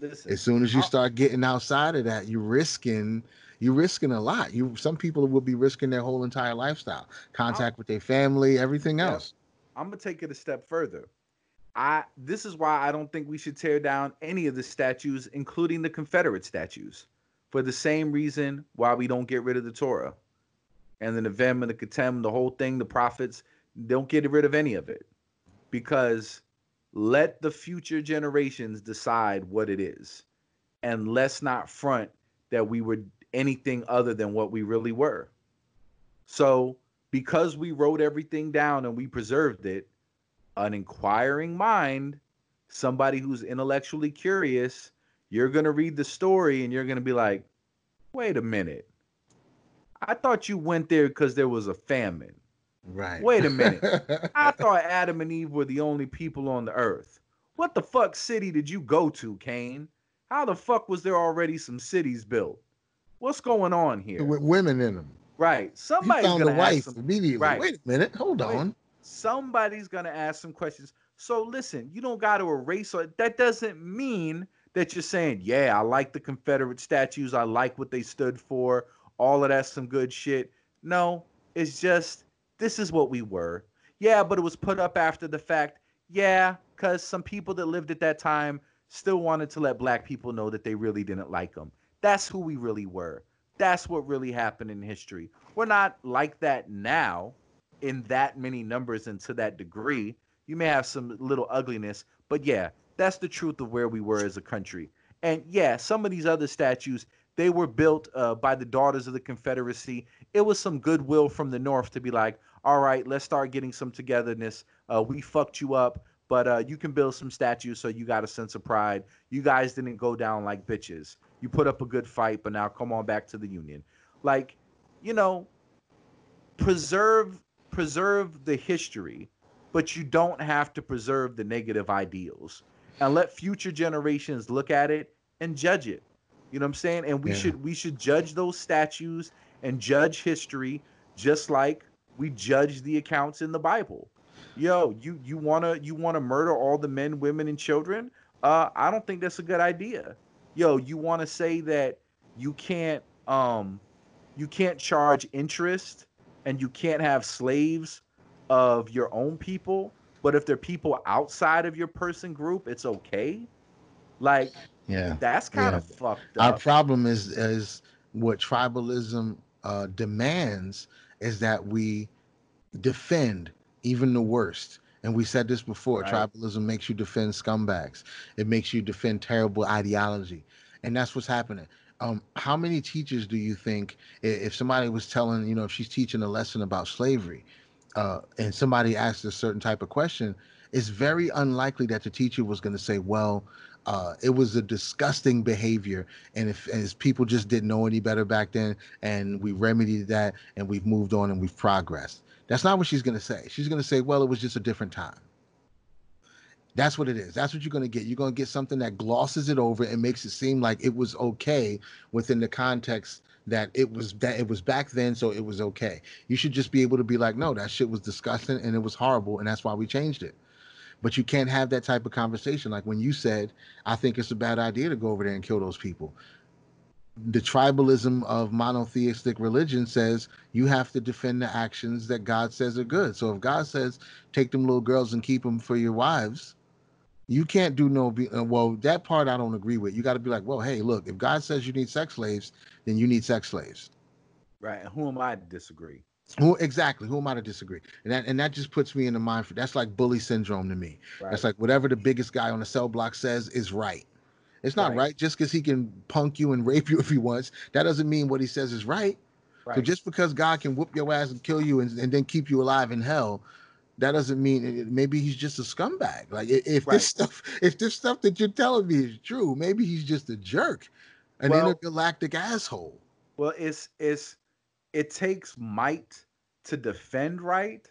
Listen, as soon as you I'll, start getting outside of that, you're risking you're risking a lot. You some people will be risking their whole entire lifestyle, contact I'll, with their family, everything else. I'm gonna take it a step further. I this is why I don't think we should tear down any of the statues, including the Confederate statues, for the same reason why we don't get rid of the Torah and the Nevi'im and the Ketuvim, the whole thing, the prophets. Don't get rid of any of it because let the future generations decide what it is, and let's not front that we were anything other than what we really were. So, because we wrote everything down and we preserved it, an inquiring mind, somebody who's intellectually curious, you're going to read the story and you're going to be like, wait a minute. I thought you went there because there was a famine. Right. Wait a minute. I thought Adam and Eve were the only people on the earth. What the fuck city did you go to, Cain? How the fuck was there already some cities built? What's going on here? With women in them. Right. Somebody's found gonna the wife some, immediately. Right. Wait a minute. Hold Wait. on. Somebody's gonna ask some questions. So listen, you don't got to erase it. That doesn't mean that you're saying, yeah, I like the Confederate statues. I like what they stood for. All of that's some good shit. No, it's just this is what we were. Yeah, but it was put up after the fact. Yeah, because some people that lived at that time still wanted to let black people know that they really didn't like them. That's who we really were. That's what really happened in history. We're not like that now in that many numbers and to that degree. You may have some little ugliness, but yeah, that's the truth of where we were as a country. And yeah, some of these other statues, they were built uh, by the daughters of the Confederacy. It was some goodwill from the North to be like, all right, let's start getting some togetherness. Uh, we fucked you up, but uh, you can build some statues so you got a sense of pride. You guys didn't go down like bitches. You put up a good fight, but now come on back to the Union. Like, you know, preserve preserve the history, but you don't have to preserve the negative ideals. And let future generations look at it and judge it. You know what I'm saying? And we yeah. should we should judge those statues and judge history just like we judge the accounts in the Bible. Yo, you you wanna you wanna murder all the men, women, and children? Uh, I don't think that's a good idea. Yo, you wanna say that you can't um you can't charge interest and you can't have slaves of your own people, but if they're people outside of your person group, it's okay. Like, yeah, that's kind of yeah. fucked up. Our problem is is what tribalism uh, demands is that we defend even the worst. And we said this before right. tribalism makes you defend scumbags, it makes you defend terrible ideology. And that's what's happening. Um, how many teachers do you think, if somebody was telling, you know, if she's teaching a lesson about slavery, uh, and somebody asked a certain type of question, it's very unlikely that the teacher was going to say, well, uh, it was a disgusting behavior, and if as people just didn't know any better back then, and we remedied that, and we've moved on and we've progressed. That's not what she's going to say. She's going to say, well, it was just a different time. That's what it is. That's what you're going to get. You're going to get something that glosses it over and makes it seem like it was okay within the context that it was that it was back then, so it was okay. You should just be able to be like, no, that shit was disgusting and it was horrible, and that's why we changed it. But you can't have that type of conversation. Like when you said, I think it's a bad idea to go over there and kill those people. The tribalism of monotheistic religion says you have to defend the actions that God says are good. So if God says, take them little girls and keep them for your wives, you can't do no uh, well that part i don't agree with you got to be like well hey look if god says you need sex slaves then you need sex slaves right who am i to disagree who exactly? Who am I to disagree? And that and that just puts me in the mind for that's like bully syndrome to me. Right. That's like whatever the biggest guy on the cell block says is right. It's not right, right just because he can punk you and rape you if he wants. That doesn't mean what he says is right. right. So just because God can whoop your ass and kill you and, and then keep you alive in hell, that doesn't mean maybe he's just a scumbag. Like if this stuff, if this stuff that you're telling me is true, maybe he's just a jerk, an well, intergalactic asshole. Well, it's it's it takes might to defend right,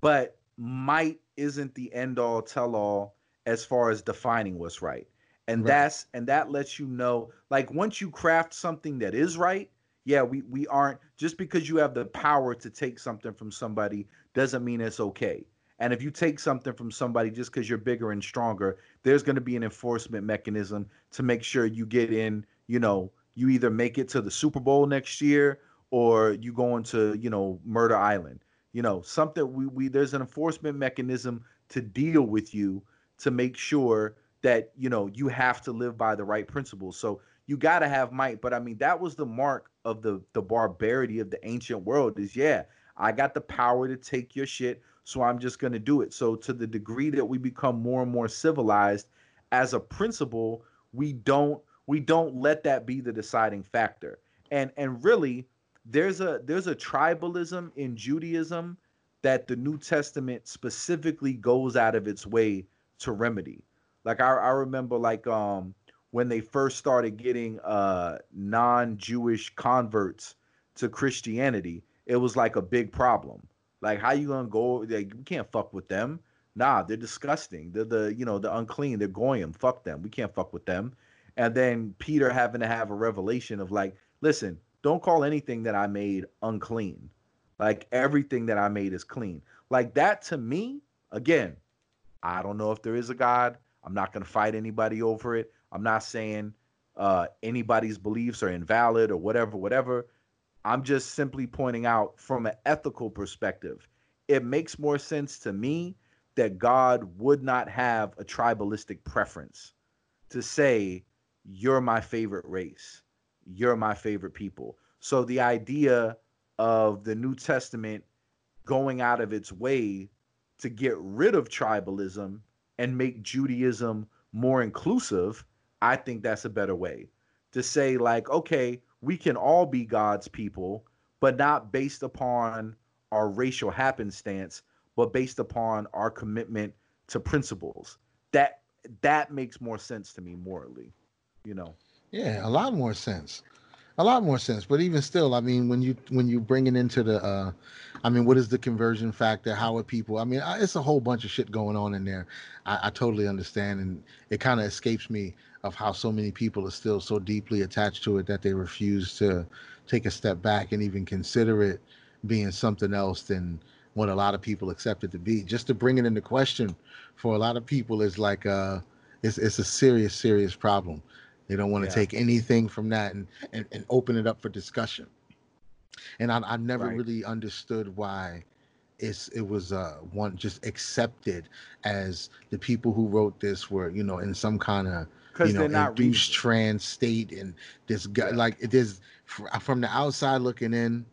but might isn't the end all tell all as far as defining what's right. And right. that's and that lets you know like once you craft something that is right, yeah, we we aren't just because you have the power to take something from somebody doesn't mean it's okay. And if you take something from somebody just because you're bigger and stronger, there's going to be an enforcement mechanism to make sure you get in, you know, you either make it to the Super Bowl next year or you go into, you know, Murder Island. You know, something we, we there's an enforcement mechanism to deal with you to make sure that, you know, you have to live by the right principles. So you got to have might. But I mean, that was the mark of the the barbarity of the ancient world is yeah, I got the power to take your shit, so I'm just going to do it. So to the degree that we become more and more civilized as a principle, we don't we don't let that be the deciding factor. And and really there's a there's a tribalism in Judaism that the New Testament specifically goes out of its way to remedy. Like I, I remember like um when they first started getting uh non-Jewish converts to Christianity, it was like a big problem. Like how you gonna go? Like we can't fuck with them. Nah, they're disgusting. They're the you know the unclean. They're goyim. Fuck them. We can't fuck with them. And then Peter having to have a revelation of like, listen, don't call anything that I made unclean. Like everything that I made is clean. Like that to me, again, I don't know if there is a God. I'm not going to fight anybody over it. I'm not saying uh, anybody's beliefs are invalid or whatever, whatever. I'm just simply pointing out from an ethical perspective, it makes more sense to me that God would not have a tribalistic preference to say, you're my favorite race you're my favorite people. So the idea of the New Testament going out of its way to get rid of tribalism and make Judaism more inclusive, I think that's a better way to say, like, okay, we can all be God's people, but not based upon our racial happenstance, but based upon our commitment to principles. That that makes more sense to me morally, you know. Yeah, a lot more sense. A lot more sense. But even still, I mean, when you when you bring it into the, uh, I mean, what is the conversion factor? How are people? I mean, it's a whole bunch of shit going on in there. I, I totally understand, and it kind of escapes me of how so many people are still so deeply attached to it that they refuse to take a step back and even consider it being something else than what a lot of people accept it to be. Just to bring it into question for a lot of people is like uh it's it's a serious, serious problem. They don't want to yeah. take anything from that and, and, and open it up for discussion. And I, I never right. really understood why it's it was uh one just accepted as the people who wrote this were you know in some kind of you know induced trans state and this guy yeah. like it is from the outside looking in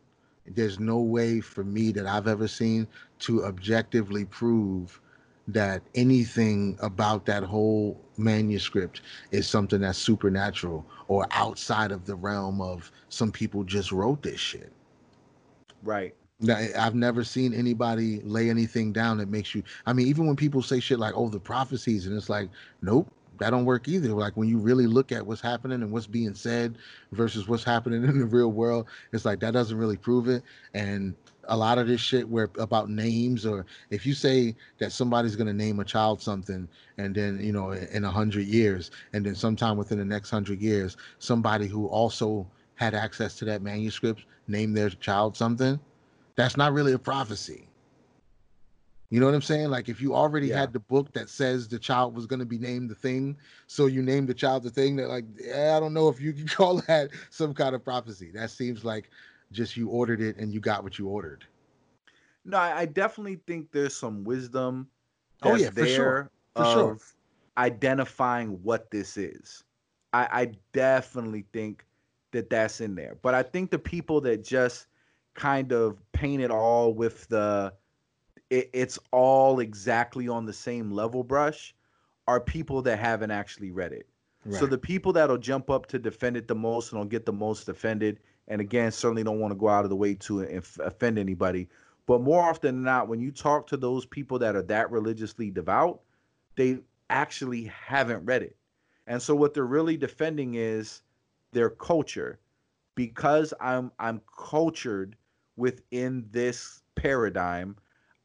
there's no way for me that I've ever seen to objectively prove that anything about that whole manuscript is something that's supernatural or outside of the realm of some people just wrote this shit. Right. Now, I've never seen anybody lay anything down that makes you. I mean, even when people say shit like, "Oh, the prophecies," and it's like, nope, that don't work either. Like when you really look at what's happening and what's being said versus what's happening in the real world, it's like that doesn't really prove it. And a lot of this shit where about names or if you say that somebody's going to name a child something and then you know in a hundred years and then sometime within the next hundred years somebody who also had access to that manuscript name their child something that's not really a prophecy. You know what i'm saying? Like if you already yeah. had the book that says the child was going to be named the thing so you named the child the thing that like yeah, i don't know if you can call that some kind of prophecy. That seems like just you ordered it and you got what you ordered. No, I definitely think there's some wisdom. oh yeah, for sure. For of sure. identifying what this is. I, I definitely think that that's in there. But I think the people that just kind of paint it all with the it, it's all exactly on the same level brush are people that haven't actually read it. Right. So the people that'll jump up to defend it the most and will get the most offended and again, certainly don't want to go out of the way to offend anybody. But more often than not, when you talk to those people that are that religiously devout, they actually haven't read it. And so what they're really defending is their culture. Because I'm I'm cultured within this paradigm,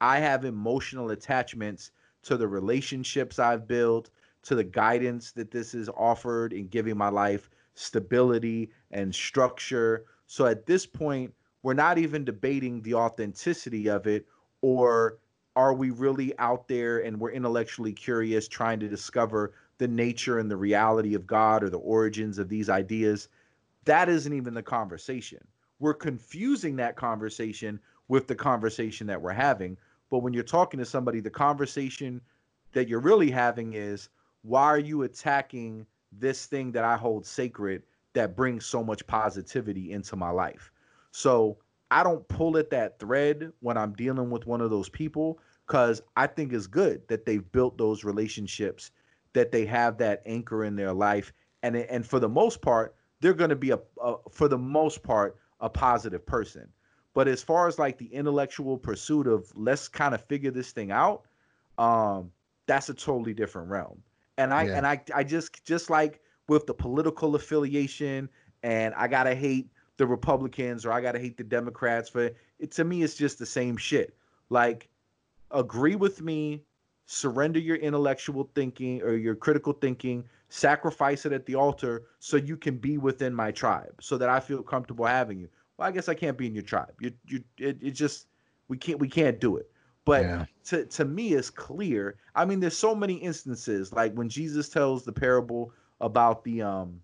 I have emotional attachments to the relationships I've built, to the guidance that this is offered in giving my life stability and structure so at this point, we're not even debating the authenticity of it or are we really out there and we're intellectually curious trying to discover the nature and the reality of God or the origins of these ideas? That isn't even the conversation. We're confusing that conversation with the conversation that we're having. But when you're talking to somebody, the conversation that you're really having is why are you attacking this thing that I hold sacred that brings so much positivity into my life? So I don't pull at that thread when I'm dealing with one of those people because I think it's good that they've built those relationships, that they have that anchor in their life, and and for the most part, they're going to be a, a for the most part a positive person. But as far as like the intellectual pursuit of let's kind of figure this thing out, um, that's a totally different realm. And I yeah. and I I just just like with the political affiliation and I gotta hate the Republicans or I gotta hate the Democrats for it. To me, it's just the same shit. Like, agree with me, surrender your intellectual thinking or your critical thinking, sacrifice it at the altar so you can be within my tribe, so that I feel comfortable having you. Well, I guess I can't be in your tribe. You, you, it, it just we can't we can't do it. But yeah. to to me, it's clear. I mean, there's so many instances like when Jesus tells the parable about the um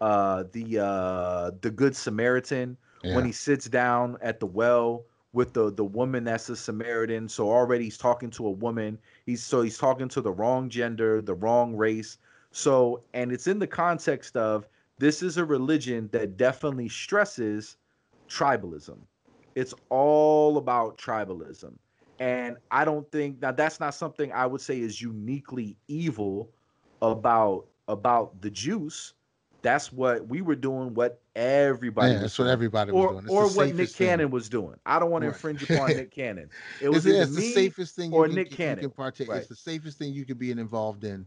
uh the uh the good Samaritan yeah. when he sits down at the well with the the woman that's a Samaritan. So already he's talking to a woman. He's so he's talking to the wrong gender, the wrong race. So and it's in the context of this is a religion that definitely stresses tribalism. It's all about tribalism. And I don't think now that's not something I would say is uniquely evil about about the juice. That's what we were doing. What everybody. Yeah, that's what everybody was or, doing. It's or what Nick thing. Cannon was doing. I don't want to infringe upon Nick Cannon. It was it's, it's the safest thing. Or can, Nick Cannon. You can partake. Right. It's the safest thing you could be involved in.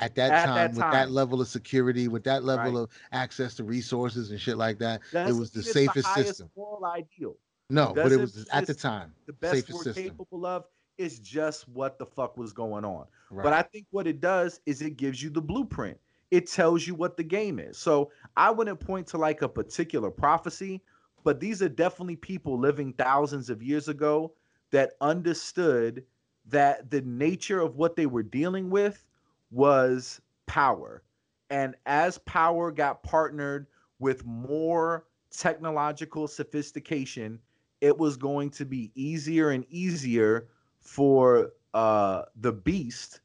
At that, at time, that time, with that level of security, with that level right. of access to resources and shit like that, that's, it was the safest the system. Moral ideal. No, but it was at the time the best we're system. capable of is just what the fuck was going on. Right. But I think what it does is it gives you the blueprint. It tells you what the game is. So I wouldn't point to like a particular prophecy, but these are definitely people living thousands of years ago that understood that the nature of what they were dealing with was power. And as power got partnered with more technological sophistication, it was going to be easier and easier for uh, the beast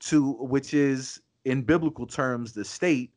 to, which is in biblical terms, the state,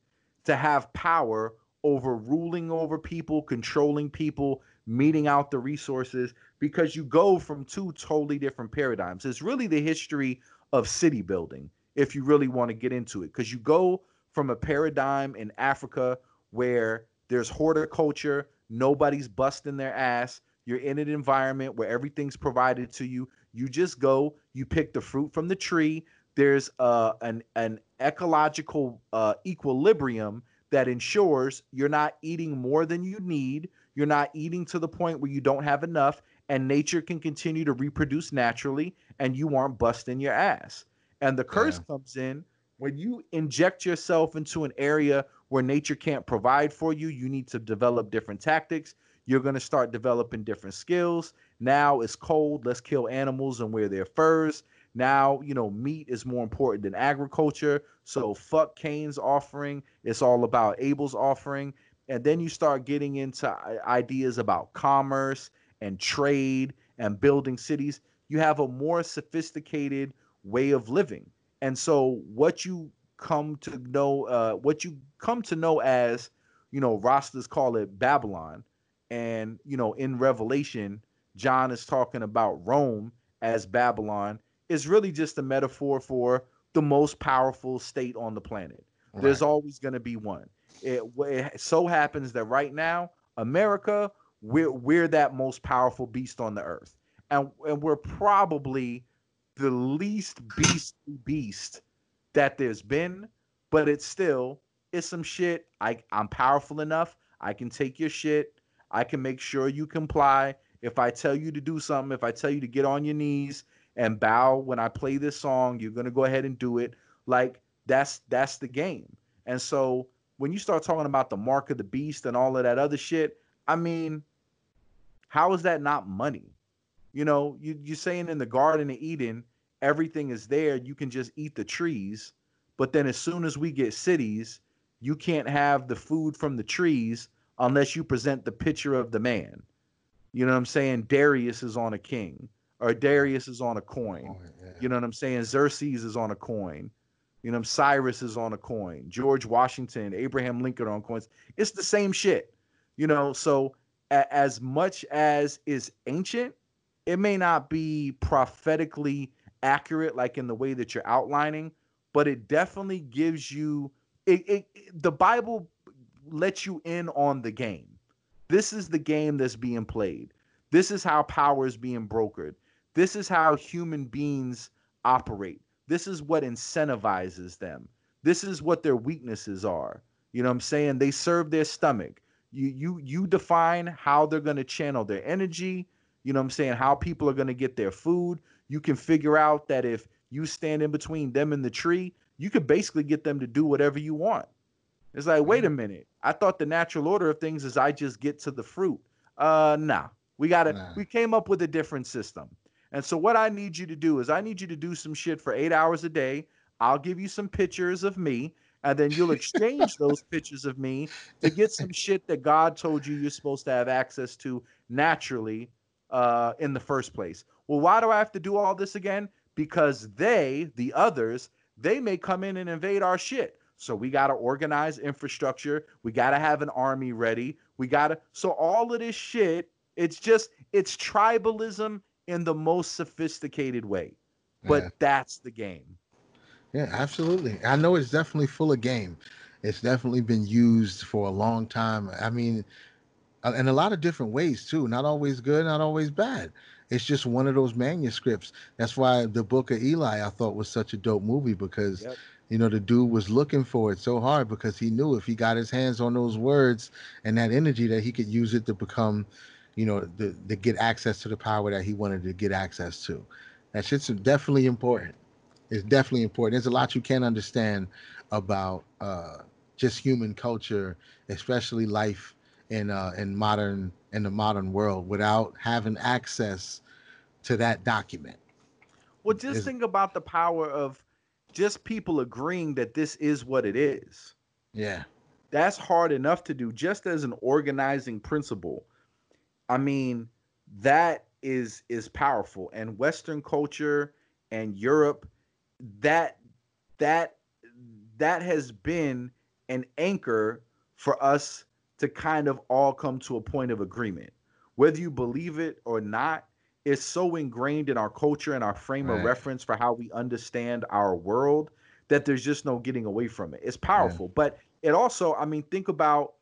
to have power over ruling over people, controlling people, meting out the resources, because you go from two totally different paradigms. It's really the history of city building, if you really want to get into it, because you go from a paradigm in Africa where there's horticulture, nobody's busting their ass, you're in an environment where everything's provided to you. You just go, you pick the fruit from the tree. There's uh, an an ecological uh, equilibrium that ensures you're not eating more than you need. You're not eating to the point where you don't have enough, and nature can continue to reproduce naturally, and you aren't busting your ass. And the curse yeah. comes in when you inject yourself into an area where nature can't provide for you. You need to develop different tactics. You're going to start developing different skills. Now it's cold. Let's kill animals and wear their furs. Now, you know, meat is more important than agriculture. So fuck Cain's offering. It's all about Abel's offering. And then you start getting into ideas about commerce and trade and building cities. You have a more sophisticated way of living. And so what you come to know, uh, what you come to know as, you know, Rastas call it Babylon, and, you know, in Revelation, John is talking about Rome as Babylon, is really just a metaphor for the most powerful state on the planet. Right. There's always going to be one. It, it so happens that right now, America, we're we're that most powerful beast on the earth, and and we're probably the least beastly beast that there's been, but it's still it's some shit. I I'm powerful enough. I can take your shit. I can make sure you comply. If I tell you to do something, if I tell you to get on your knees and bow when I play this song, you're gonna go ahead and do it. Like that's that's the game. And so when you start talking about the mark of the beast and all of that other shit, I mean, how is that not money? You know, you you're saying in the Garden of Eden, everything is there. You can just eat the trees, but then as soon as we get cities, you can't have the food from the trees unless you present the picture of the man. You know what I'm saying? Darius is on a king, or Darius is on a coin. Oh, yeah. You know what I'm saying? Xerxes is on a coin. You know, Cyrus is on a coin. George Washington, Abraham Lincoln on coins. It's the same shit. You know, so a- as much as is ancient, it may not be prophetically accurate like in the way that you're outlining, but it definitely gives you it, it, the Bible lets you in on the game. This is the game that's being played. This is how power is being brokered. This is how human beings operate. This is what incentivizes them. This is what their weaknesses are. You know what I'm saying? They serve their stomach. You you you define how they're going to channel their energy. You know what I'm saying? How people are going to get their food. You can figure out that if you stand in between them and the tree, you could basically get them to do whatever you want. It's like, wait a mm-hmm. minute. I thought the natural order of things is I just get to the fruit. Uh nah. We gotta nah. we came up with a different system. And so what I need you to do is I need you to do some shit for eight hours a day. I'll give you some pictures of me, and then you'll exchange those pictures of me to get some shit that God told you you're supposed to have access to naturally uh, in the first place. Well, why do I have to do all this again? Because they, the others, they may come in and invade our shit. So we got to organize infrastructure. We got to have an army ready. We got to. So all of this shit, it's just, it's tribalism in the most sophisticated way. But yeah. that's the game. Yeah, absolutely. I know it's definitely full of game. It's definitely been used for a long time. I mean, uh, in a lot of different ways too. Not always good, not always bad. It's just one of those manuscripts. That's why the Book of Eli I thought was such a dope movie because yep. you know the dude was looking for it so hard because he knew if he got his hands on those words and that energy that he could use it to become, you know, the to get access to the power that he wanted to get access to. That shit's definitely important. It's definitely important. There's a lot you can't understand about uh, just human culture, especially life in uh, in modern in the modern world without having access to that document. Well, just think about the power of just people agreeing that this is what it is. Yeah. That's hard enough to do just as an organizing principle. I mean, that is is powerful and western culture and Europe that that that has been an anchor for us to kind of all come to a point of agreement. Whether you believe it or not, it's so ingrained in our culture and our frame right. of reference for how we understand our world that there's just no getting away from it. It's powerful, but it also, I mean, think about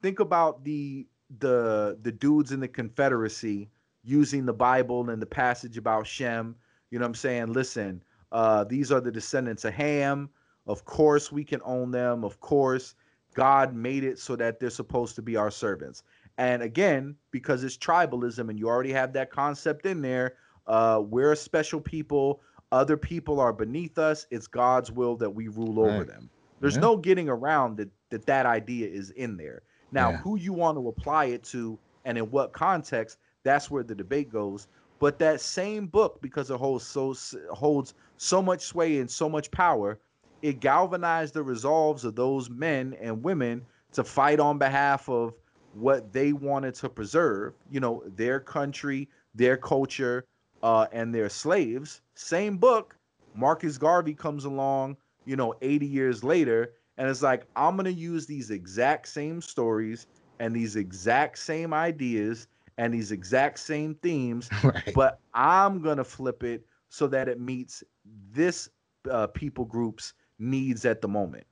think about the the the dudes in the Confederacy using the Bible and the passage about Shem. You know what I'm saying? Listen, uh, these are the descendants of Ham. Of course, we can own them. Of course, God made it so that they're supposed to be our servants. And again, because it's tribalism and you already have that concept in there, uh, we're a special people. Other people are beneath us. It's God's will that we rule right. over them. There's yeah. no getting around that, that that idea is in there. Now, yeah. who you want to apply it to and in what context, that's where the debate goes. But that same book, because it holds so holds so much sway and so much power, it galvanized the resolves of those men and women to fight on behalf of what they wanted to preserve, you know, their country, their culture, uh, and their slaves. Same book, Marcus Garvey comes along, you know, 80 years later, and it's like, I'm going to use these exact same stories and these exact same ideas and these exact same themes, right. but I'm going to flip it so that it meets this uh, people group's needs at the moment.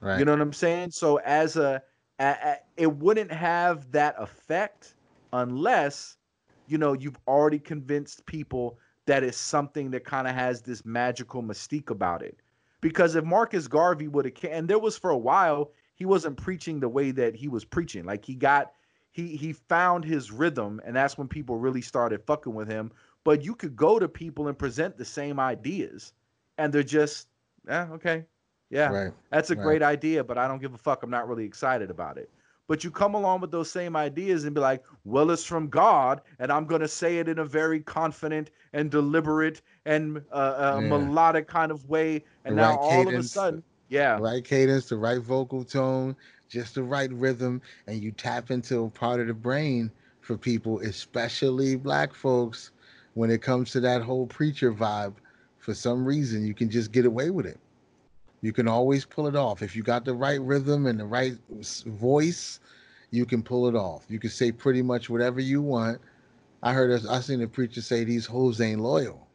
Right. You know what I'm saying? So as a, a, a it wouldn't have that effect unless you know you've already convinced people that it's something that kind of has this magical mystique about it. Because if Marcus Garvey would have and there was for a while he wasn't preaching the way that he was preaching. Like he got he he found his rhythm and that's when people really started fucking with him. But you could go to people and present the same ideas and they're just, yeah, okay, yeah, right. that's a right. great idea, but I don't give a fuck. I'm not really excited about it. But you come along with those same ideas and be like, well, it's from God, and I'm going to say it in a very confident and deliberate and uh, uh, Yeah. melodic kind of way. And The now right all of a sudden, yeah, the right cadence, the right vocal tone, just the right rhythm, and you tap into a part of the brain for people, especially black folks, when it comes to that whole preacher vibe. For some reason, you can just get away with it. You can always pull it off. If you got the right rhythm and the right voice, you can pull it off. You can say pretty much whatever you want. I heard I seen a preacher say these hoes ain't loyal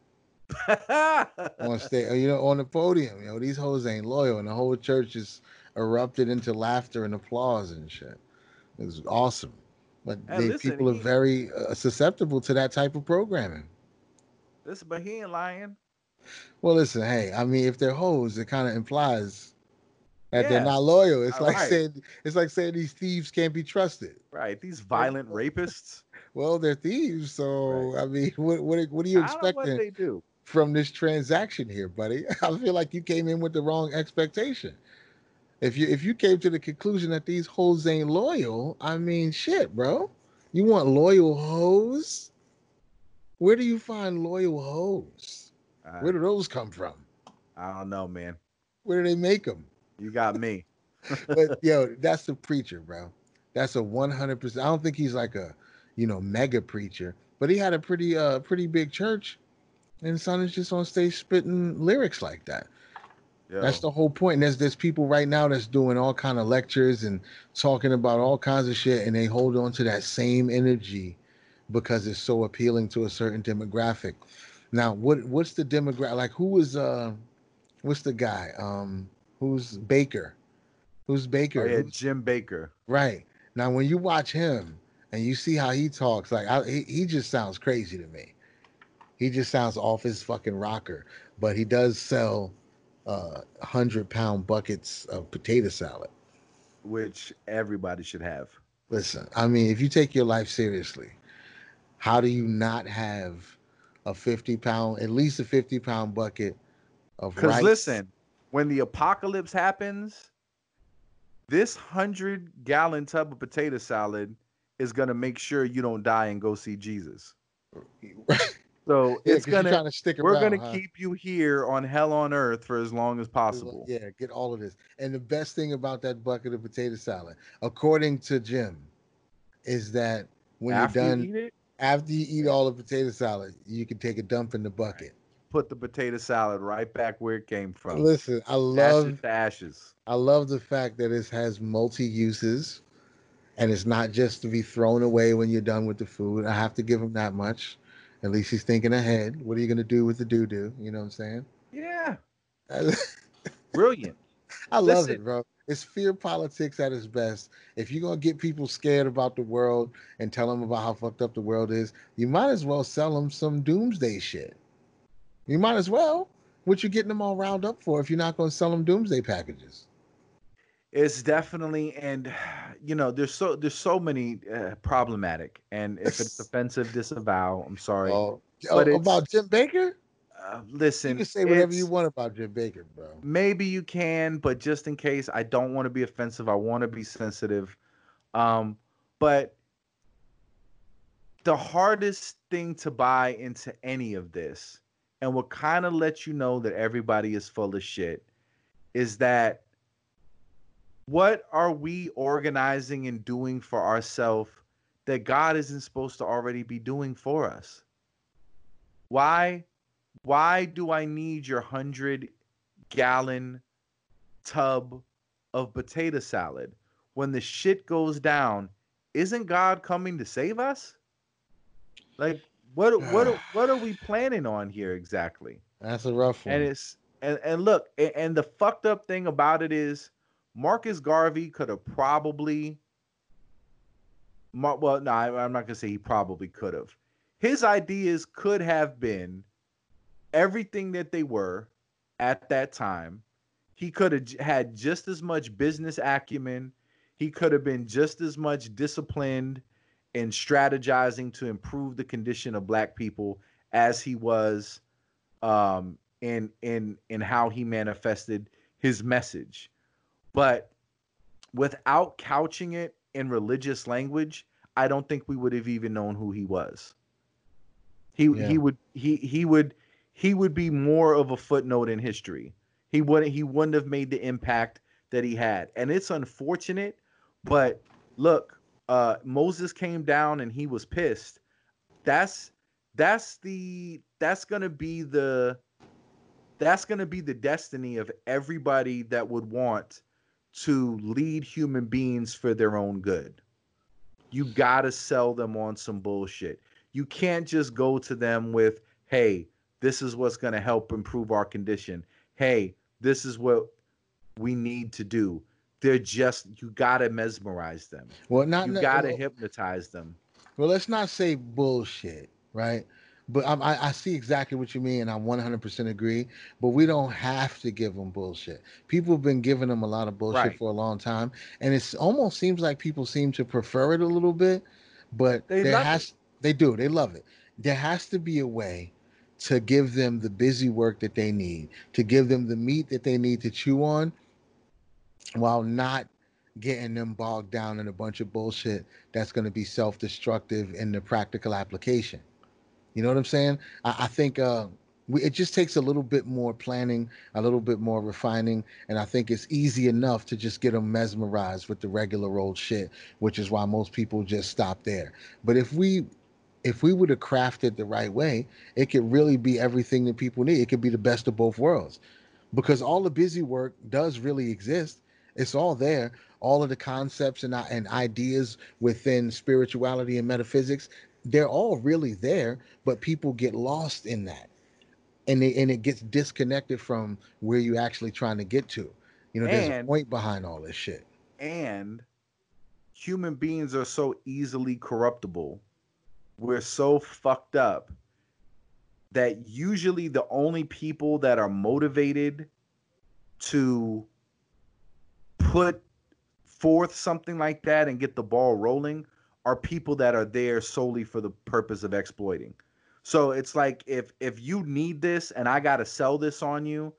on stage, you know, on the podium. You know, these hoes ain't loyal, and the whole church just erupted into laughter and applause and shit. It was awesome. But Hey, they, listen, people are he- very uh, susceptible to that type of programming. Listen, but he ain't lying. Well, listen, hey, I mean, if they're hoes, it kind of implies that they're not loyal. It's Uh, like right. saying it's like saying these thieves can't be trusted. Right. These violent rapists. Well, they're thieves, so Right. I mean, what what what are you I don't know what expecting? they do. from this transaction here, buddy. I feel like you came in with the wrong expectation. If you if you came to the conclusion that these hoes ain't loyal, I mean shit, bro. You want loyal hoes? Where do you find loyal hoes? Uh, Where do those come from? I don't know, man. Where do they make them? You got me. But yo, that's the preacher, bro. That's a one hundred percent. I don't think he's like a, you know, mega preacher, but he had a pretty uh pretty big church, and son is just on stage spitting lyrics like that. Yo, That's the whole point. And there's there's people right now that's doing all kind of lectures and talking about all kinds of shit, and they hold on to that same energy because it's so appealing to a certain demographic. Now, what what's the demographic? Like, who is uh, what's the guy? Um, who's Bakker? Who's Bakker? oh, yeah, Jim Bakker. right now, when you watch him and you see how he talks, like I, he he just sounds crazy to me. He just sounds off his fucking rocker, but he does sell uh hundred pound buckets of potato salad. which everybody should have. Listen, I mean, if you take your life seriously, how do you not have a fifty pound, at least a fifty pound bucket of Because listen, when the apocalypse happens, this hundred gallon tub of potato salad is gonna make sure you don't die and go see Jesus. So yeah, it's gonna to stick we're around. gonna huh? keep you here on hell on earth for as long as possible. Yeah, get all of this. And the best thing about that bucket of potato salad, according to Jim, is that when After you're done, you after you eat all the potato salad, you can take a dump in the bucket. put the potato salad right back where it came from. Listen, I love to ashes. I love the fact that it has multi uses and it's not just to be thrown away when you're done with the food. I have to give him that much. At least he's thinking ahead. What are you going to do with the doo doo? You know what I'm saying? Yeah, Brilliant. I, love Listen. it, bro. It's fear politics at its best. If you're going to get people scared about the world and tell them about how fucked up the world is, you might as well sell them some doomsday shit. You might as well. What you getting them all riled up for if you're not going to sell them doomsday packages? It's definitely and you know there's so there's so many uh, problematic and if it's offensive disavow. I'm sorry. Oh, But oh, about Jim Bakker? Uh, listen, You can say whatever you want about Jim Bakker, bro. Maybe you can, but just in case, I don't want to be offensive. I want to be sensitive. Um, but the hardest thing to buy into any of this, and what kind of lets you know that everybody is full of shit, is that what are we organizing and doing for ourselves that God isn't supposed to already be doing for us? Why? Why do I need your hundred gallon tub of potato salad when the shit goes down? Isn't God coming to save us? Like, what what what are we planning on here exactly? That's a rough one. And it's and, and look, and, and the fucked up thing about it is Marcus Garvey could have probably well, no, I, I'm not gonna say he probably could have. His ideas could have been everything that they were at that time. He could have had just as much business acumen. He could have been just as much disciplined in strategizing to improve the condition of black people as he was um, in in in how he manifested his message. But without couching it in religious language, I don't think we would have even known who he was. He Yeah. he would he he would he would be more of a footnote in history. He wouldn't he wouldn't have made the impact that he had. And it's unfortunate, but look, uh Moses came down and he was pissed. That's that's the that's to be the that's to be the destiny of everybody that would want to lead human beings for their own good. You got to sell them on some bullshit. You can't just go to them with, "Hey, this is what's going to help improve our condition. Hey, this is what we need to do." They're just you got to mesmerize them. Well, not You got to well, hypnotize them. Well, let's not say bullshit, right? But I, I, I see exactly what you mean, and I 100% agree. But we don't have to give them bullshit. People have been giving them a lot of bullshit Right. for a long time, and it almost seems like people seem to prefer it a little bit. But They there love it. has, they do, they love it. There has to be a way to give them the busy work that they need, to give them the meat that they need to chew on, while not getting them bogged down in a bunch of bullshit that's going to be self-destructive in the practical application. You know what I'm saying? I, I think uh, we, it just takes a little bit more planning, a little bit more refining, and I think it's easy enough to just get them mesmerized with the regular old shit, which is why most people just stop there. But if we if we were to craft it the right way, it could really be everything that people need. It could be the best of both worlds, because all the busy work does really exist. It's all there. All of the concepts and, and ideas within spirituality and metaphysics, they're all really there, but people get lost in that. And, they, and it gets disconnected from where you're actually trying to get to. You know, there's a point behind all this shit. and human beings are so easily corruptible. We're so fucked up that usually the only people that are motivated to put forth something like that and get the ball rolling are people that are there solely for the purpose of exploiting. So it's like if if you need this and I got to sell this on you,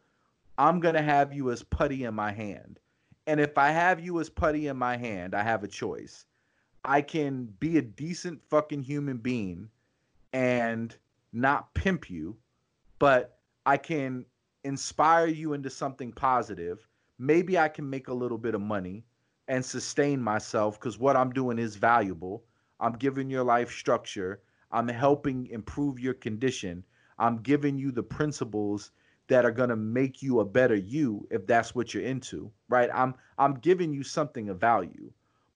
I'm going to have you as putty in my hand. And if I have you as putty in my hand, I have a choice. I can be a decent fucking human being and not pimp you, but I can inspire you into something positive. Maybe I can make a little bit of money and sustain myself because what I'm doing is valuable. I'm giving your life structure. I'm helping improve your condition. I'm giving you the principles that are going to make you a better you if that's what you're into, right? I'm I'm giving you something of value,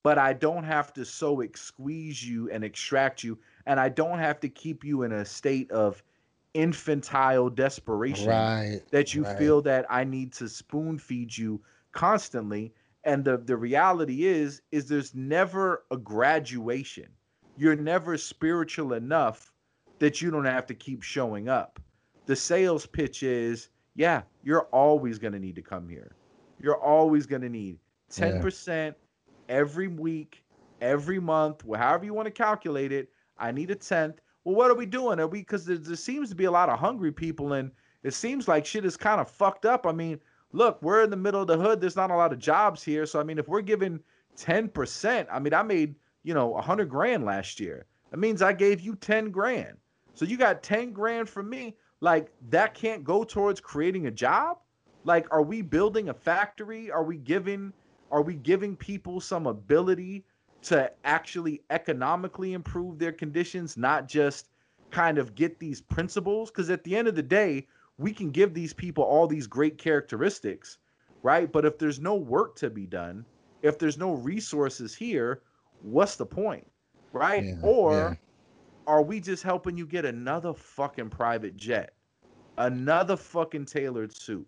but I don't have to so squeeze you and extract you and I don't have to keep you in a state of infantile desperation Right. that you right. feel that I need to spoon feed you constantly. And the, the reality is, is there's never a graduation. You're never spiritual enough that you don't have to keep showing up. The sales pitch is, yeah, you're always going to need to come here. You're always going to need 10% every week, every month, however you want to calculate it. I need a tenth. Well, what are we doing? Are we because there, there seems to be a lot of hungry people, and it seems like shit is kind of fucked up. I mean, look, we're in the middle of the hood. There's not a lot of jobs here, so I mean, if we're giving ten percent, I mean, I made you know a hundred grand last year. That means I gave you ten grand. So you got ten grand from me. Like that can't go towards creating a job. Like, are we building a factory? Are we giving? Are we giving people some ability to actually economically improve their conditions, not just kind of get these principles? Because at the end of the day, we can give these people all these great characteristics, right? But if there's no work to be done, if there's no resources here, what's the point, right? Yeah, or yeah. are we just helping you get another fucking private jet, another fucking tailored suit,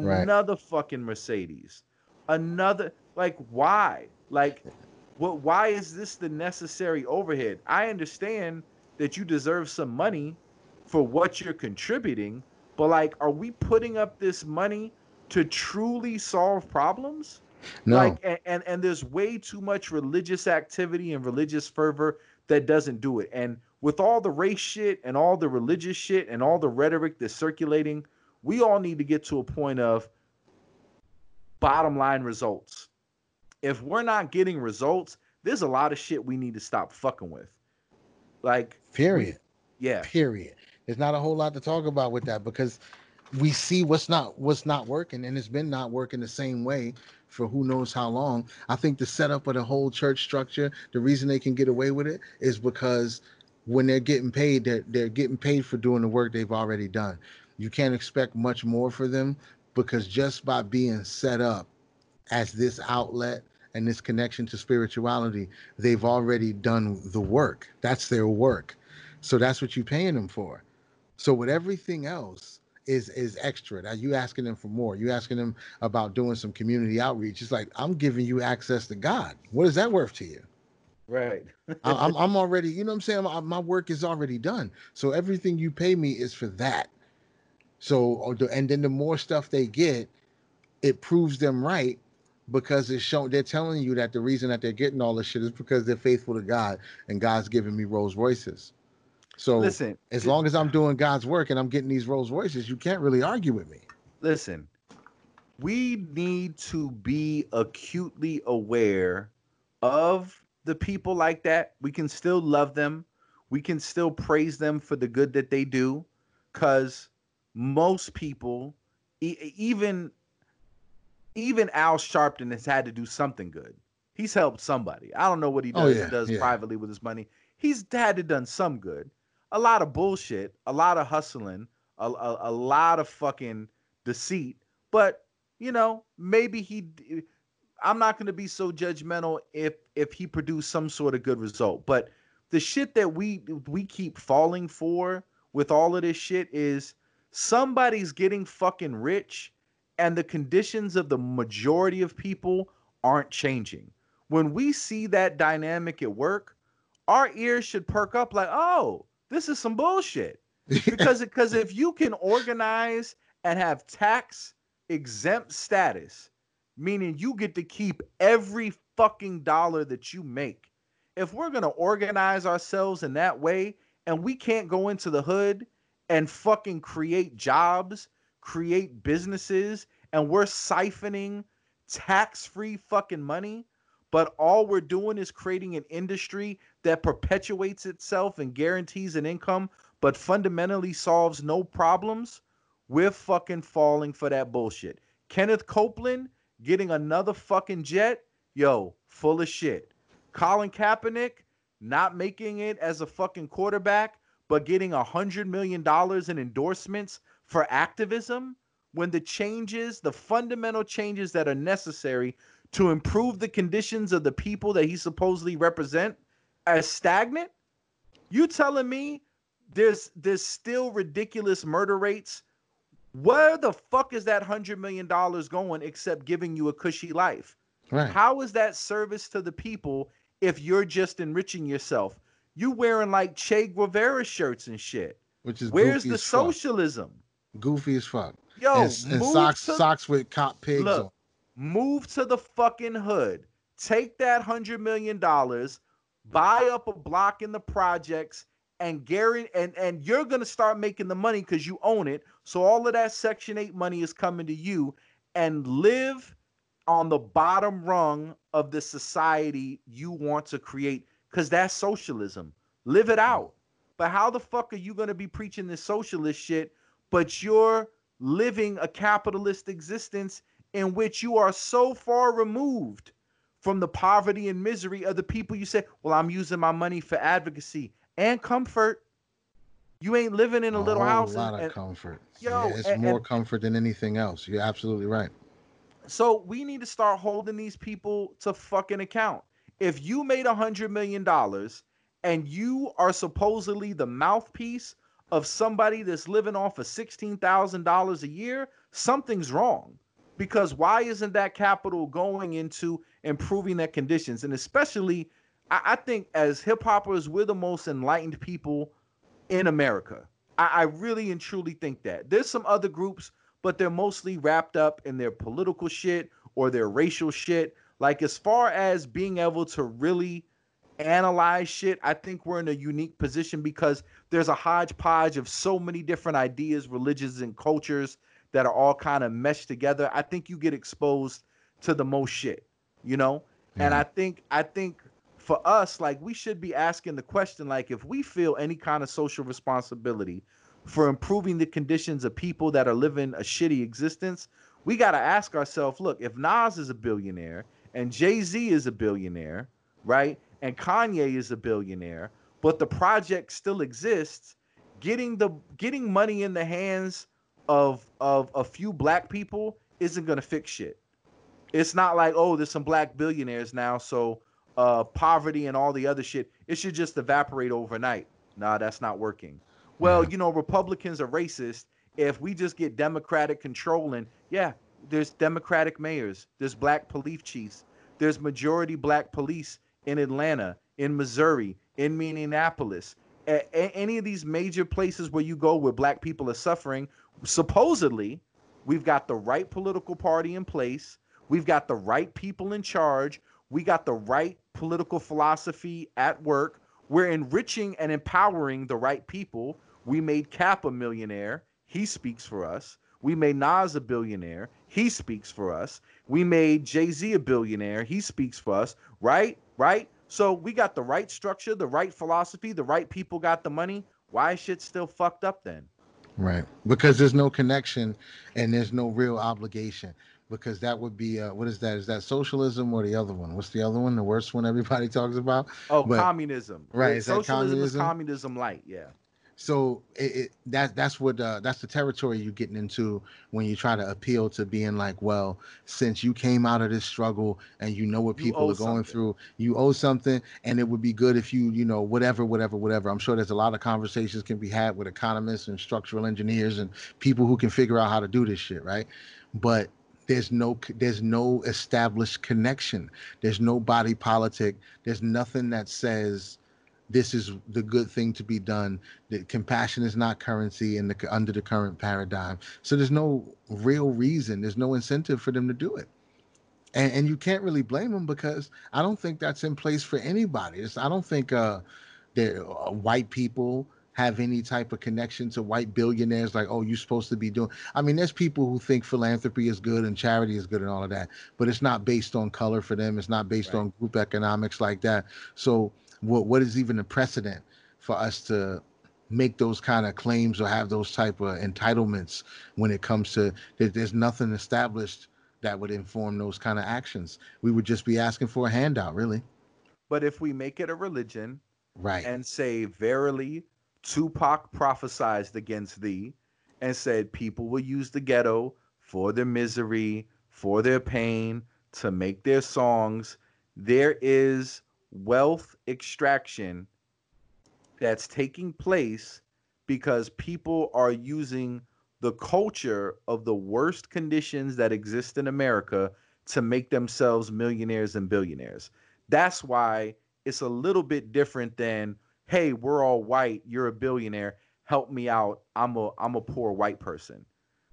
Right. another fucking Mercedes, another like why? Like what why is this the necessary overhead? I understand that you deserve some money for what you're contributing, but like are we putting up this money to truly solve problems? No. Like and, and and there's way too much religious activity and religious fervor that doesn't do it. And with all the race shit and all the religious shit and all the rhetoric that's circulating, we all need to get to a point of bottom line results. If we're not getting results, there's a lot of shit we need to stop fucking with. Like period. We, yeah. Period. There's not a whole lot to talk about with that because we see what's not what's not working and it's been not working the same way for who knows how long. I think the setup of the whole church structure, the reason they can get away with it is because when they're getting paid, they're, they're getting paid for doing the work they've already done. You can't expect much more for them because just by being set up as this outlet and this connection to spirituality, they've already done the work. That's their work. So that's what you're paying them for. So with everything else is is extra. Now you asking them for more. You asking them about doing some community outreach. It's like I'm giving you access to God. What is that worth to you? Right. I, am I'm already. You know what I'm saying. I, my work is already done. So everything you pay me is for that. So uh, and then the more stuff they get, it proves them right because it's shown they're telling you that the reason that they're getting all this shit is because they're faithful to God and God's giving me Rolls Royces. So listen, as long as I'm doing God's work and I'm getting these Rolls Royces, you can't really argue with me. Listen, we need to be acutely aware of the people like that. We can still love them. We can still praise them for the good that they do cuz most people e- even even Al Sharpton has had to do something good. He's helped somebody. I don't know what he oh, does, oh, yeah, does yeah. privately with his money. He's had to done some good a lot of bullshit, a lot of hustling, a, a, a lot of fucking deceit. But you know, maybe he. I'm not going to be so judgmental if if he produced some sort of good result. But the shit that we we keep falling for with all of this shit is somebody's getting fucking rich and the conditions of the majority of people aren't changing. When we see that dynamic at work, our ears should perk up like, "Oh, this is some bullshit. Because because if you can organize and have tax exempt status, meaning you get to keep every fucking dollar that you make. If we're going to organize ourselves in that way and we can't go into the hood and fucking create jobs, create businesses, and we're siphoning tax free fucking money, but all we're doing is creating an industry that perpetuates itself and guarantees an income, but fundamentally solves no problems, we're fucking falling for that bullshit. Kenneth Copeland getting another fucking jet, yo, full of shit. Colin Kaepernick not making it as a fucking quarterback, but getting a hundred million dollars in endorsements for activism when the changes, the fundamental changes that are necessary to improve the conditions of the people that he supposedly represent are stagnant? You telling me there's there's still ridiculous murder rates? Where the fuck is that hundred million dollars going except giving you a cushy life? Right. How is that service to the people if you're just enriching yourself? You wearing like Che Guevara shirts and shit. Which is where's the socialism? Fuck. Goofy as fuck. Yo, and, and socks to, socks with cop pigs look, on. Move to the fucking hood. Take that hundred million dollars, buy up a block in the projects, and Gary and and you're gonna start making the money because you own it. So all of that Section Eight money is coming to you, and live on the bottom rung of the society you want to create because that's socialism. Live it out. But how the fuck are you gonna be preaching this socialist shit? But you're living a capitalist existence in which you are so far removed from the poverty and misery of the people you say, Well, I'm using my money for advocacy and comfort. You ain't living in a, a little house. A lot and, of comfort. Yo, yeah, it's and, more and, comfort than anything else. You're absolutely right. So we need to start holding these people to fucking account. If you made a hundred million dollars and you are supposedly the mouthpiece of somebody that's living off of sixteen thousand dollars a year, something's wrong because why isn't that capital going into improving their conditions? And especially, I, I think as hip hoppers, we're the most enlightened people in America. I, I really and truly think that. There's some other groups, but they're mostly wrapped up in their political shit or their racial shit. Like, as far as being able to really analyze shit, I think we're in a unique position because there's a hodgepodge of so many different ideas, religions, and cultures that are all kind of meshed together, I think you get exposed to the most shit, you know? Yeah. And I think I think for us, like we should be asking the question, like if we feel any kind of social responsibility for improving the conditions of people that are living a shitty existence, we got to ask ourselves, look, if Nas is a billionaire and Jay-Z is a billionaire, right? And Kanye is a billionaire, but the project still exists, getting the getting money in the hands of of a few black people isn't to fix shit. It's not like, oh, there's some black billionaires now, so uh, poverty and all the other shit, it should just evaporate overnight. Nah, that's not working. Well, you know, Republicans are racist. If we just get Democratic control, and yeah, there's Democratic mayors, there's black police chiefs, there's majority black police in Atlanta, in Missouri, in Minneapolis. A- a- any of these major places where you go where black people are suffering, supposedly, we've got the right political party in place, we've got the right people in charge, we got the right political philosophy at work. We're enriching and empowering the right people. We made Cap a millionaire. He speaks for us. We made Nas a billionaire. He speaks for us. We made Jay Z a billionaire. He speaks for us. Right? Right? So we got the right structure, the right philosophy, the right people got the money. Why is shit still fucked up then? Right. Because there's no connection and there's no real obligation because that would be uh, what is that? Is that socialism or the other one? What's the other one? The worst one everybody talks about? Oh, but, communism. Right. Is socialism communism? is communism light. Yeah. So it, it, that that's what uh, that's the territory you're getting into when you try to appeal to being like, well, since you came out of this struggle and you know what people are going something. through, you owe something, and it would be good if you, you know, whatever, whatever, whatever. I'm sure there's a lot of conversations can be had with economists and structural engineers and people who can figure out how to do this shit, right? But there's no there's no established connection. There's no body politic. There's nothing that says this is the good thing to be done. That compassion is not currency in the under the current paradigm. So there's no real reason. There's no incentive for them to do it. And, and you can't really blame them because I don't think that's in place for anybody. It's, I don't think uh, that uh, white people have any type of connection to white billionaires like oh you're supposed to be doing i mean there's people who think philanthropy is good and charity is good and all of that but it's not based on color for them it's not based Right. on group economics like that so what what is even the precedent for us to make those kind of claims or have those type of entitlements when it comes to there, there's nothing established that would inform those kind of actions we would just be asking for a handout really But if we make it a religion right and say, Verily, Tupac prophesied against thee and said, People will use the ghetto for their misery, for their pain, to make their songs. There is wealth extraction that's taking place because people are using the culture of the worst conditions that exist in America to make themselves millionaires and billionaires. That's why it's a little bit different than, hey, we're all white, you're a billionaire, help me out. I'm a I'm a poor white person.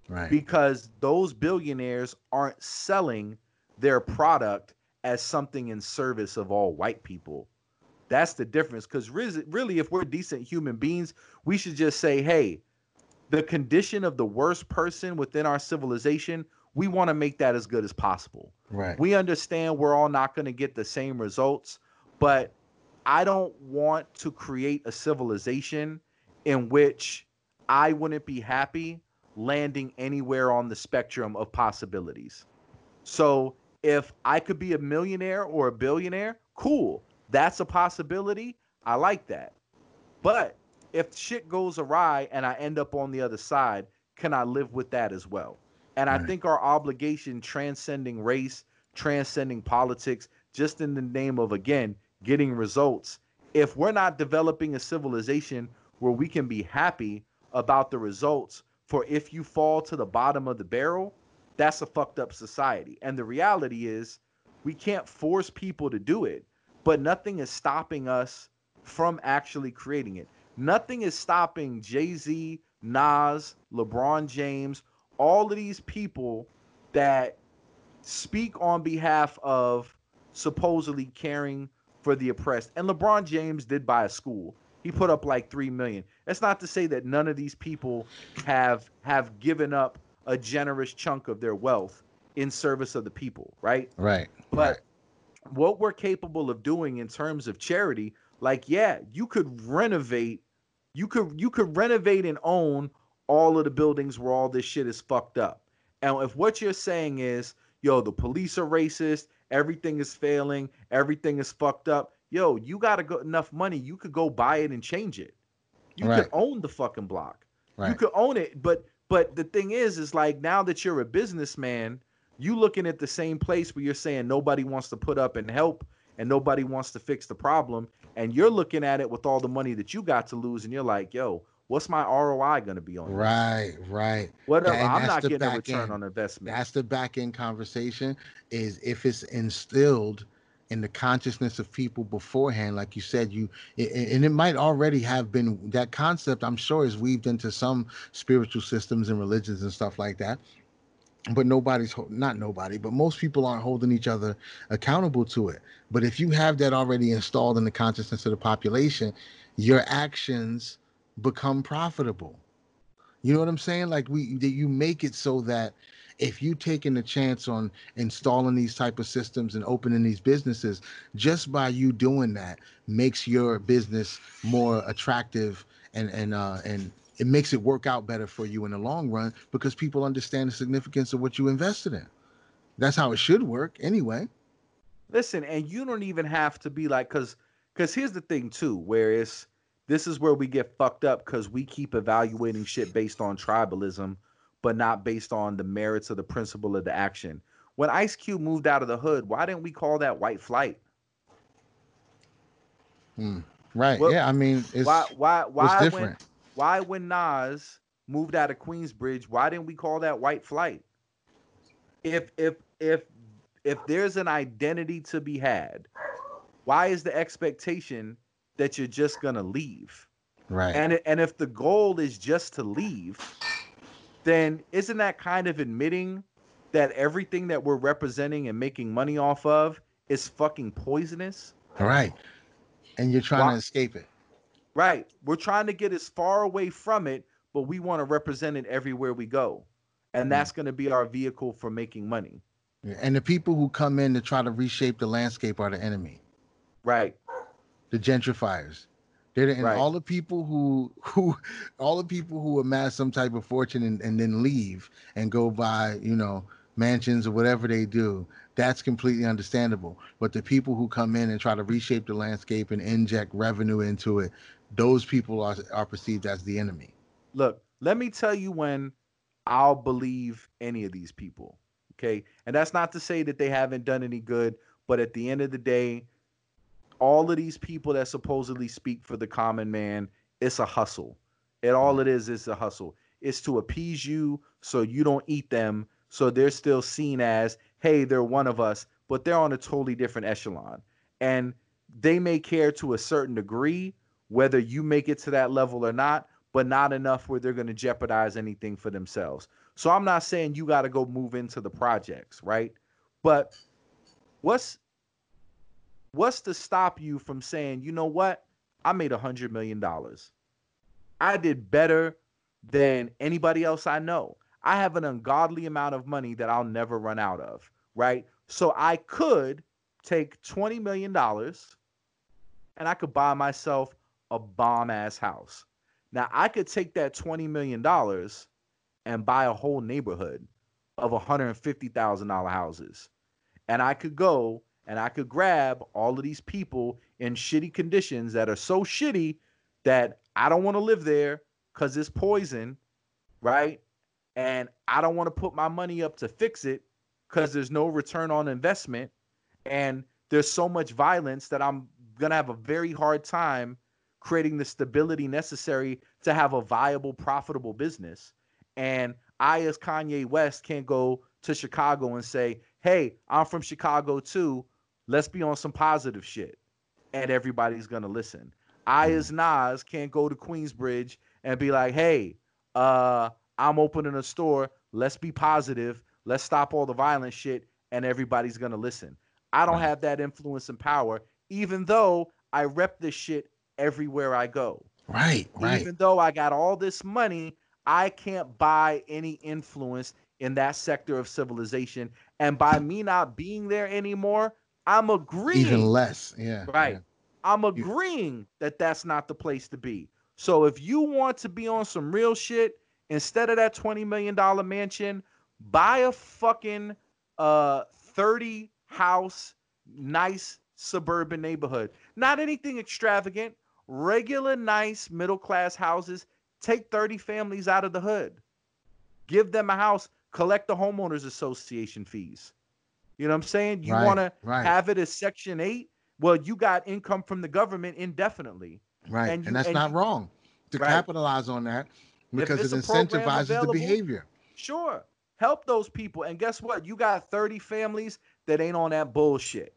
right Because those billionaires aren't selling their product as something in service of all white people. That's the difference. Because really, if we're decent human beings, we should just say, hey, the condition of the worst person within our civilization, we want to make that as good as possible. right We understand we're all not going to get the same results, but I don't want to create a civilization in which I wouldn't be happy landing anywhere on the spectrum of possibilities. So if I could be a millionaire or a billionaire, cool. That's a possibility. I like that. But if shit goes awry and I end up on the other side, can I live with that as well? And I think our obligation transcending race, transcending politics, just in the name of again getting results. If we're not developing a civilization where we can be happy about the results for if you fall to the bottom of the barrel, that's a fucked up society. And the reality is we can't force people to do it, but nothing is stopping us from actually creating it. Nothing is stopping Jay-Z, Nas, LeBron James, all of these people that speak on behalf of supposedly caring for the oppressed. And LeBron James did buy a school. He put up like 3 million. That's not to say that none of these people have have given up a generous chunk of their wealth in service of the people, right? right But what we're capable of doing in terms of charity, like yeah, you could renovate, you could you could renovate and own all of the buildings where all this shit is fucked up. And if what you're saying is, yo, the police are racist, everything is failing, everything is fucked up, yo, you got enough money, you could go buy it and change it. You right. could own the fucking block. Right. You could own it, but but the thing is, is like now that you're a businessman, you looking at the same place where you're saying nobody wants to put up and help and nobody wants to fix the problem, and you're looking at it with all the money that you got to lose, and you're like, yo, what's my ROI going to be on? Right, this? right. Whatever. I'm not getting a return end. on investment. That's the back end conversation. Is if it's instilled in the consciousness of people beforehand, like you said, you and it might already have been that concept. I'm sure is weaved into some spiritual systems and religions and stuff like that. But nobody's not nobody, but most people aren't holding each other accountable to it. But if you have that already installed in the consciousness of the population, your actions become profitable. You know what I'm saying? Like we you make it so that if you taking a chance on installing these type of systems and opening these businesses, just by you doing that makes your business more attractive and and uh and it makes it work out better for you in the long run because people understand the significance of what you invested in. That's how it should work anyway. Listen, and you don't even have to be like cuz cuz here's the thing too, where it's this is where we get fucked up because we keep evaluating shit based on tribalism, but not based on the merits of the principle of the action. When Ice Cube moved out of the hood, why didn't we call that white flight? Hmm. Right. What, yeah. I mean, it's why why why different. when why when Nas moved out of Queensbridge, why didn't we call that white flight? If if if if there's an identity to be had, why is the expectation that you're just gonna leave. Right. And and if the goal is just to leave, then isn't that kind of admitting that everything that we're representing and making money off of is fucking poisonous? All right. And you're trying Why? to escape it. Right. We're trying to get as far away from it, but we want to represent it everywhere we go. And mm. that's going to be our vehicle for making money. And the people who come in to try to reshape the landscape are the enemy. Right the gentrifiers. They're and right. all the people who who all the people who amass some type of fortune and, and then leave and go buy, you know, mansions or whatever they do, that's completely understandable. But the people who come in and try to reshape the landscape and inject revenue into it, those people are are perceived as the enemy. Look, let me tell you when I'll believe any of these people. Okay. And that's not to say that they haven't done any good, but at the end of the day, all of these people that supposedly speak for the common man, it's a hustle. And all it is is a hustle. It's to appease you so you don't eat them. So they're still seen as, hey, they're one of us, but they're on a totally different echelon. And they may care to a certain degree whether you make it to that level or not, but not enough where they're going to jeopardize anything for themselves. So I'm not saying you got to go move into the projects, right? But what's What's to stop you from saying, you know what? I made a hundred million dollars. I did better than anybody else I know. I have an ungodly amount of money that I'll never run out of, right? So I could take $20 million and I could buy myself a bomb ass house. Now I could take that $20 million and buy a whole neighborhood of $150,000 houses. And I could go and I could grab all of these people in shitty conditions that are so shitty that I don't want to live there because it's poison, right? And I don't want to put my money up to fix it because there's no return on investment. And there's so much violence that I'm going to have a very hard time creating the stability necessary to have a viable, profitable business. And I, as Kanye West, can't go to Chicago and say, hey, I'm from Chicago too let's be on some positive shit and everybody's gonna listen. I mm. as nas can't go to queensbridge and be like hey uh i'm opening a store. Let's be positive. Let's stop all the violent shit and everybody's gonna listen. I don't have that influence and power even though i rep this shit everywhere i go. Right right. Even though i got all this money i can't buy any influence in that sector of civilization. And by me not being there anymore I'm agreeing. Even less. Yeah. Right. yeah. I'm agreeing that that's not the place to be. So if you want to be on some real shit, instead of that $20 million mansion, buy a fucking uh 30 house nice suburban neighborhood. Not anything extravagant, regular nice middle class houses. Take 30 families out of the hood. Give them a house, collect the homeowners association fees. You know what I'm saying? You Right, want to have it as section 8? Well, you got income from the government indefinitely. Right. and And, that's and not you- wrong to Right. capitalize on that because it it's a program incentivizes the behavior. Sure. Help those people. And guess what? You got 30 families that ain't on that bullshit.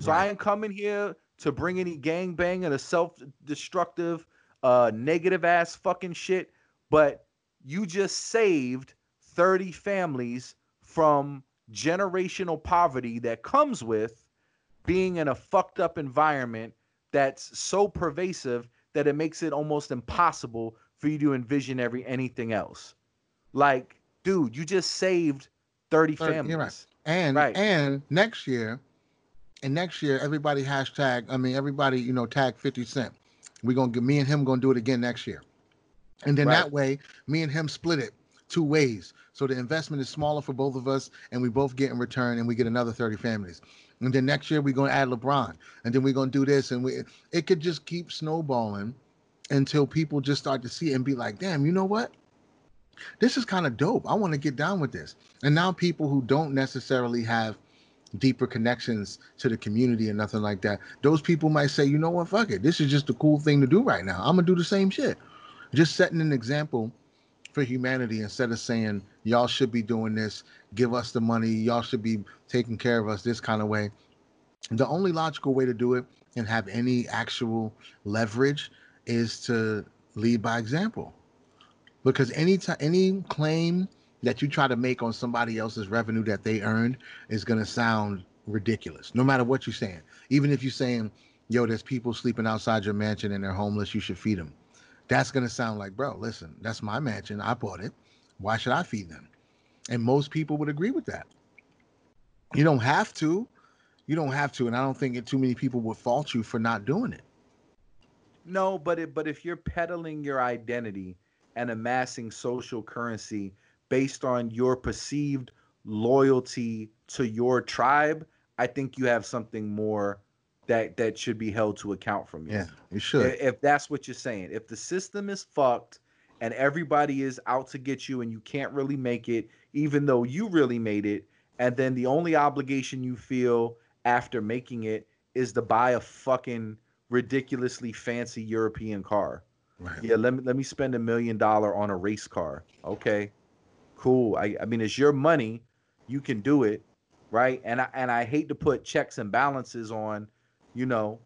So I ain't coming here to bring any gangbang and a self-destructive, uh, negative ass fucking shit. But you just saved 30 families from generational poverty that comes with being in a fucked up environment that's so pervasive that it makes it almost impossible for you to envision every anything else. Like, dude, you just saved 30 30 families. right. And Right. and next year, and next year, everybody hashtag. I mean, everybody, you know, tag Fifty Cent. We're gonna get me and him gonna do it again next year, and then Right. that way, me and him split it two ways. So the investment is smaller for both of us, and we both get in return, and we get another thirty families. And then next year we're gonna add LeBron, and then we're gonna do this, and we it could just keep snowballing until people just start to see it and be like, damn, you know what? This is kind of dope. I want to get down with this. And now people who don't necessarily have deeper connections to the community and nothing like that, those people might say, you know what, fuck it. This is just a cool thing to do right now. I'm gonna do the same shit. Just setting an example for humanity instead of saying y'all should be doing this, give us the money, y'all should be taking care of us this kind of way. The only logical way to do it and have any actual leverage is to lead by example. Because any time any claim that you try to make on somebody else's revenue that they earned is gonna sound ridiculous, no matter what you're saying. Even if you're saying, yo, there's people sleeping outside your mansion and they're homeless, you should feed them. That's gonna sound like, bro, listen, that's my mansion. I bought it. Why should I feed them? And most people would agree with that. You don't have to. You don't have to, and I don't think too many people would fault you for not doing it. No, but it, but if you're peddling your identity and amassing social currency based on your perceived loyalty to your tribe, I think you have something more that that should be held to account from you. Yeah, you should. If that's what you're saying, if the system is fucked and everybody is out to get you and you can't really make it, even though you really made it, and then the only obligation you feel after making it is to buy a fucking ridiculously fancy European car. Right. Yeah, let me let me spend a million dollar on a race car. Okay, cool. I I mean, it's your money. You can do it, right? And I and I hate to put checks and balances on. You know,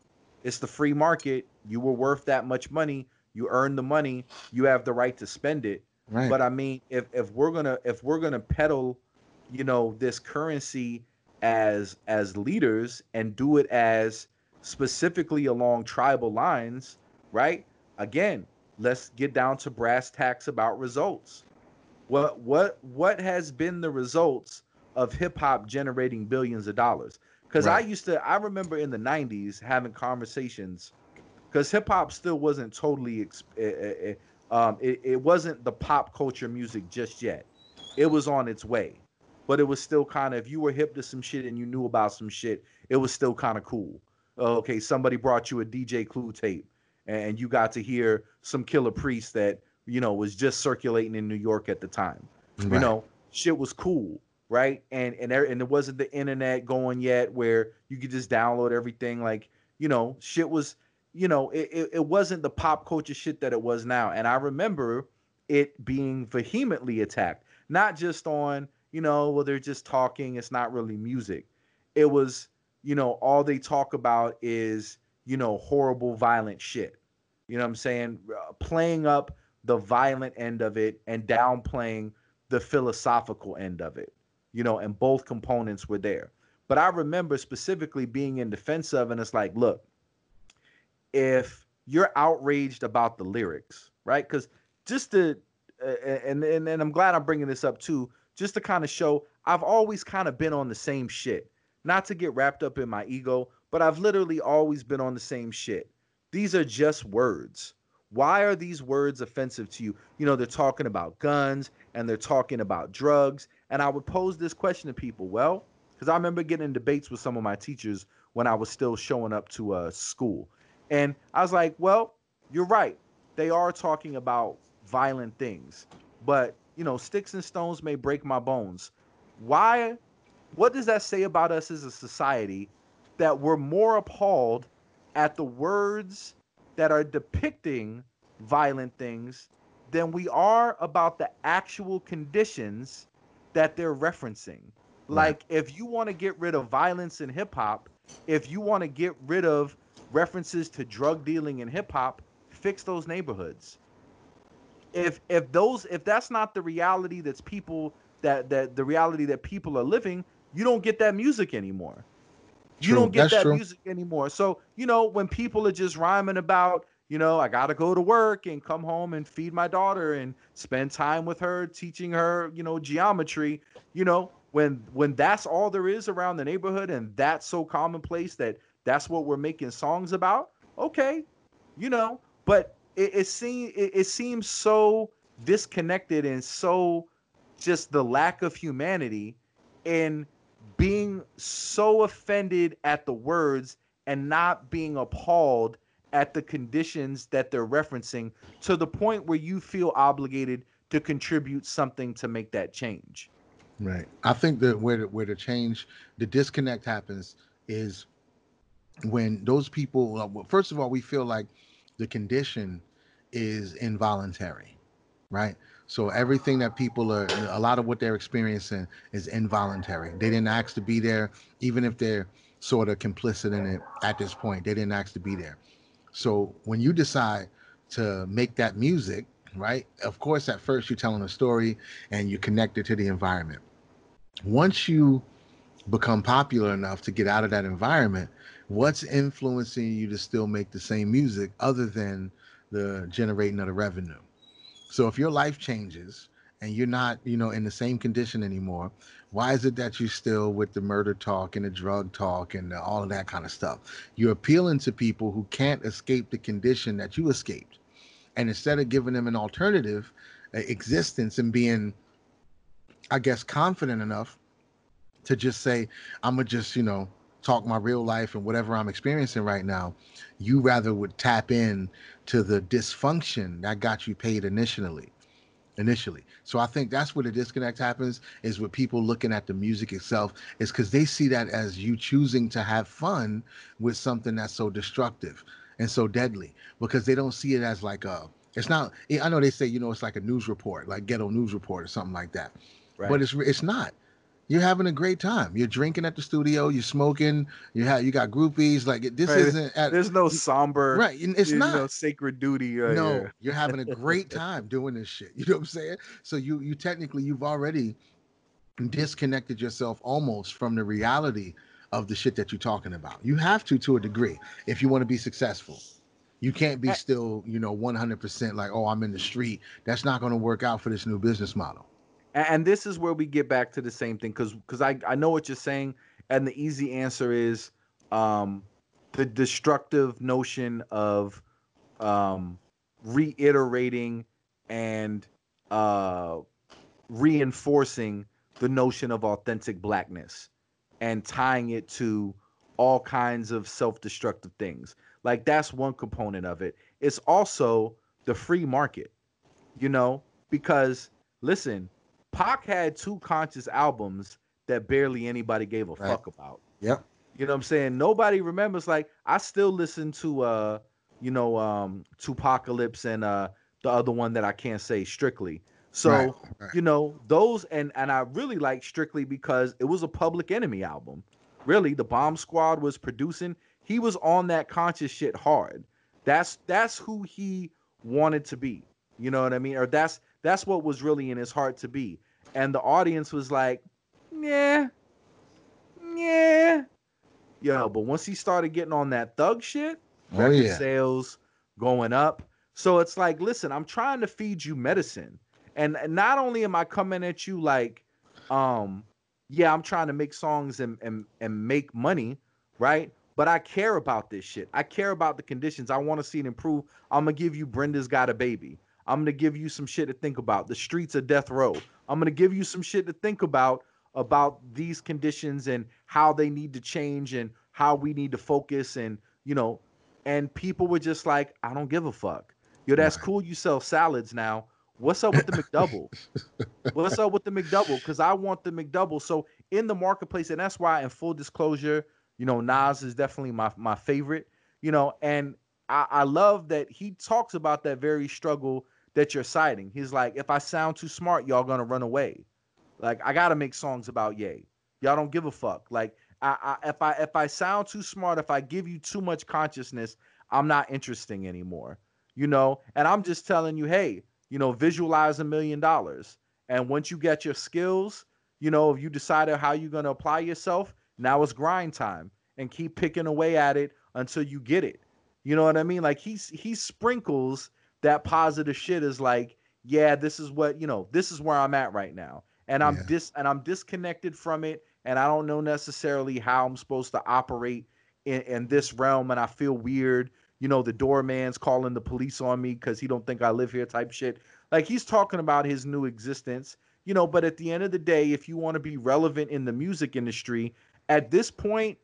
it's the free market. You were worth that much money. You earned the money. You have the right to spend it. Right. But I mean, if if we're gonna if we're gonna peddle, you know, this currency as as leaders and do it as specifically along tribal lines, right? Again, let's get down to brass tacks about results. What what what has been the results of hip hop generating billions of dollars? Because I used to, I remember in the '90s having conversations, because hip hop still wasn't totally, ex- eh, eh, eh, um, it, it wasn't the pop culture music just yet. It was on its way, but it was still kind of, if you were hip to some shit and you knew about some shit, it was still kind of cool. Okay, somebody brought you a DJ Clue tape, and you got to hear some Killah Priest that you know was just circulating in New York at the time. You know shit was cool right? And and there and there wasn't the internet going yet where you could just download everything like you know shit was you know it, it, it wasn't the pop culture shit that it was now. And i remember it being vehemently attacked not just on you know well they're just talking it's not really music. It was you know all they talk about is you know horrible violent shit. You know what i'm saying? Uh, playing up the violent end of it and downplaying the philosophical end of it you know and both components were there but i remember specifically being in defense of and it's like look if you're outraged about the lyrics right because just to uh, and, and and i'm glad i'm bringing this up too just to kind of show i've always kind of been on the same shit not to get wrapped up in my ego, but I've literally always been on the same shit. These are just words. Why are these words offensive to you? You know, they're talking about guns and they're talking about drugs. And I would pose this question to people. Well, because I remember getting in debates with some of my teachers when I was still showing up to uh, school. And I was like, well, you're right. They are talking about violent things. But, you know, sticks and stones may break my bones. Why? What does that say about us as a society that we're more appalled at the words that are depicting violent things than we are about the actual conditions that they're referencing? Like, if you want to get rid of violence in hip hop, if you want to get rid of references to drug dealing in hip hop, fix those neighborhoods. If if those if that's not the reality that's people that that the reality that people are living, you don't get that music anymore. You don't get that's that true. music anymore. So, you know, when people are just rhyming about, you know, I got to go to work and come home and feed my daughter and spend time with her teaching her, you know, geometry, you know, when when that's all there is around the neighborhood and that's so commonplace that that's what we're making songs about okay you know but it, it seems it, it seems so disconnected and so just the lack of humanity in being so offended at the words and not being appalled at the conditions that they're referencing to the point where you feel obligated to contribute something to make that change Right. I think that where the, where the change, the disconnect happens is when those people. First of all, we feel like the condition is involuntary, right? So everything that people are, a lot of what they're experiencing is involuntary. They didn't ask to be there, even if they're sort of complicit in it at this point. They didn't ask to be there. So when you decide to make that music, right? Of course, at first you're telling a story and you connect it to the environment once you become popular enough to get out of that environment, what's influencing you to still make the same music other than the generating of the revenue? So if your life changes and you're not, you know, in the same condition anymore, why is it that you're still with the murder talk and the drug talk and all of that kind of stuff? You're appealing to people who can't escape the condition that you escaped. And instead of giving them an alternative uh, existence and being I guess, confident enough to just say, I'm gonna just, you know, talk my real life and whatever I'm experiencing right now, you rather would tap in to the dysfunction that got you paid initially. Initially. So I think that's where the disconnect happens is with people looking at the music itself, is because they see that as you choosing to have fun with something that's so destructive and so deadly. Because they don't see it as like a it's not I know they say, you know, it's like a news report, like ghetto news report or something like that right. but it's it's not. You're having a great time. You're drinking at the studio. You're smoking. You have you got groupies. Like this right. isn't. At, There's no somber. Right. It's not no sacred duty. Uh, no, yeah. you're having a great time doing this shit. You know what I'm saying? So you you technically you've already disconnected yourself almost from the reality of the shit that you're talking about. You have to to a degree if you want to be successful. You can't be still, you know, 100% like, oh, I'm in the street. That's not going to work out for this new business model and this is where we get back to the same thing because because I, I know what you're saying and the easy answer is um, the destructive notion of um, reiterating and uh, reinforcing the notion of authentic blackness and tying it to all kinds of self-destructive things. Like that's one component of it. It's also the free market you know? Because listen Pac had two conscious albums that barely anybody gave a right. fuck about. Yep. You know what I'm saying? Nobody remembers. Like I still listen to uh, you know, um 2Pacalypse and uh the other one that I can't say strictly. So, right, right. you know, those and and I really like Strictly because it was a public enemy album. Really, the Bomb Squad was producing. He was on that conscious shit hard. That's that's who he wanted to be. You know what I mean? Or that's that's what was really in his heart to be and the audience was like, yeah, yeah, yo. But once he started getting on that thug shit, oh, record yeah. sales going up. So it's like, listen, I'm trying to feed you medicine, and not only am I coming at you like, um, yeah, I'm trying to make songs and and and make money, right? But I care about this shit. I care about the conditions. I want to see it improve. I'm gonna give you Brenda's Got a Baby. I'm gonna give you some shit to think about. The streets of death row. I'm gonna give you some shit to think about about these conditions and how they need to change and how we need to focus and you know and people were just like i don't give a fuck. Yo that's cool you sell salads now. What's up with the mcdouble? What's up with the mcdouble? Because i want the mcdouble. So in the marketplace and that's why in full disclosure you know nas is definitely my, my favorite you know and I, I love that he talks about that very struggle that you're citing he's like if i sound too smart y'all gonna run away like I gotta make songs about Ye. Y'all don't give a fuck. Like I, I if I if I sound too smart, if I give you too much consciousness, I'm not interesting anymore. You know, and I'm just telling you, hey, you know, visualize a million dollars. And once you get your skills, you know, if you decided how you're gonna apply yourself, now it's grind time and keep picking away at it until you get it. You know what I mean? Like he's he sprinkles that positive shit is like, yeah, this is what, you know, this is where I'm at right now and I'm yeah. dis and I'm disconnected from it, and I don't know necessarily how I'm supposed to operate in, in this realm, and I feel weird. You know, the doorman's calling the police on me because he don't think I live here, type shit. Like he's talking about his new existence, you know. But at the end of the day, if you want to be relevant in the music industry, at this point,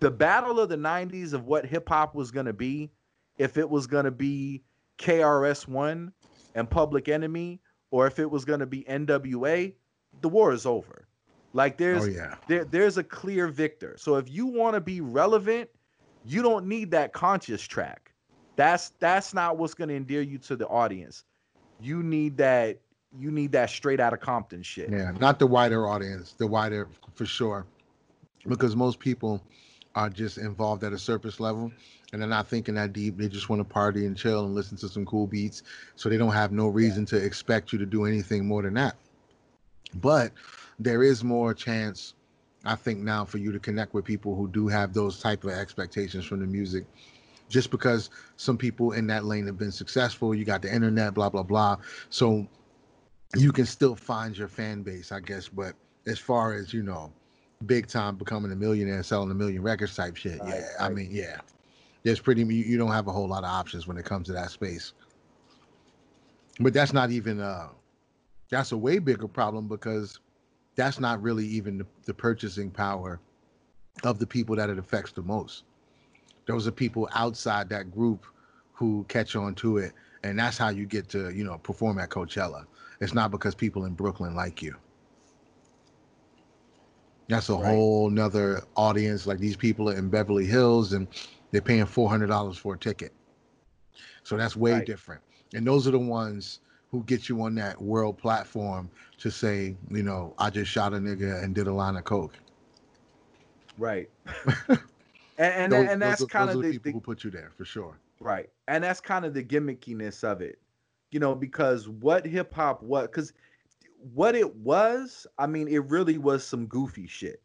the battle of the '90s of what hip hop was gonna be, if it was gonna be KRS One and Public Enemy, or if it was gonna be NWA, the war is over. Like oh, there's oh, yeah. there there's a clear victor. So if you want to be relevant, you don't need that conscious track. That's that's not what's going to endear you to the audience. You need that you need that straight out of Compton shit. Yeah, not the wider audience, the wider for sure. Because most people are just involved at a surface level and they're not thinking that deep. They just want to party and chill and listen to some cool beats. So they don't have no reason yeah. to expect you to do anything more than that. But there is more chance, I think, now for you to connect with people who do have those type of expectations from the music. Just because some people in that lane have been successful, you got the internet, blah blah blah. So you can still find your fan base, I guess. But as far as you know, big time becoming a millionaire, selling a million records type shit, right, yeah. Right. I mean, yeah, there's pretty. You don't have a whole lot of options when it comes to that space. But that's not even uh that's a way bigger problem because that's not really even the, the purchasing power of the people that it affects the most. Those are people outside that group who catch on to it, and that's how you get to you know perform at Coachella. It's not because people in Brooklyn like you. That's a right. whole nother audience. Like these people are in Beverly Hills and they're paying four hundred dollars for a ticket. So that's way right. different. And those are the ones who get you on that world platform to say, you know, I just shot a nigga and did a line of coke. Right. and and, those, and that's kind of the, people the, who put you there for sure. Right. And that's kind of the gimmickiness of it. You know, because what hip hop what cuz what it was, I mean, it really was some goofy shit.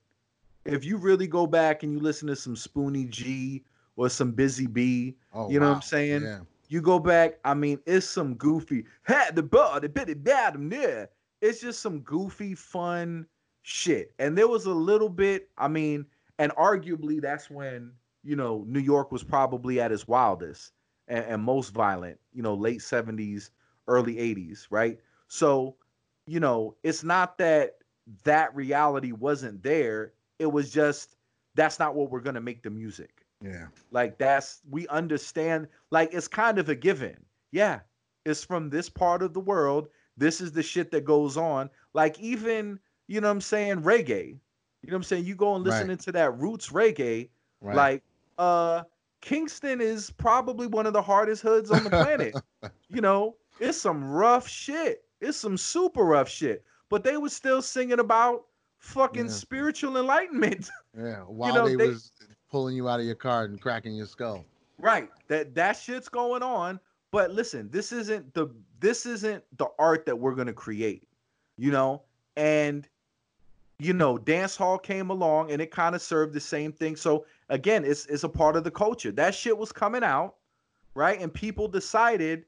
If you really go back and you listen to some Spoonie G or some Busy Bee, oh, you know wow. what I'm saying? Yeah you go back, I mean, it's some goofy. Had the bud, bit it bad there. It's just some goofy, fun shit. And there was a little bit, I mean, and arguably that's when, you know, New York was probably at its wildest and, and most violent, you know, late 70s, early 80s, right? So, you know, it's not that that reality wasn't there. It was just that's not what we're going to make the music. Yeah. Like that's we understand like it's kind of a given. Yeah. It's from this part of the world. This is the shit that goes on. Like even, you know what I'm saying, reggae. You know what I'm saying? You go and listen right. into that roots reggae. Right. Like uh Kingston is probably one of the hardest hoods on the planet. you know, it's some rough shit. It's some super rough shit. But they were still singing about fucking yeah. spiritual enlightenment. Yeah, while you know, they, they was pulling you out of your car and cracking your skull. Right. That that shit's going on. But listen, this isn't the this isn't the art that we're gonna create. You know? And you know, dance hall came along and it kind of served the same thing. So again, it's it's a part of the culture. That shit was coming out, right? And people decided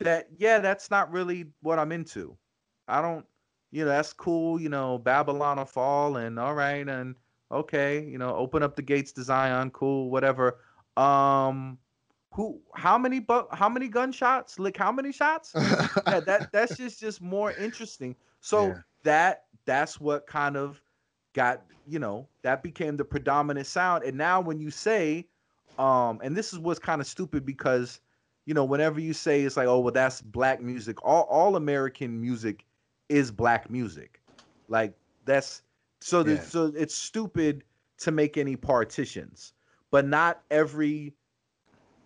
that, yeah, that's not really what I'm into. I don't, you know, that's cool. You know, Babylon will fall, and all right, and okay, you know, open up the gates to Zion, cool, whatever. Um, who? How many? Bu- how many gunshots? Like how many shots? yeah, that that's just just more interesting. So Yeah. that that's what kind of got you know that became the predominant sound. And now when you say, um, and this is what's kind of stupid because you know whenever you say it's like oh well that's black music, all all American music is black music, like that's so Yeah. so it's stupid to make any partitions, but not every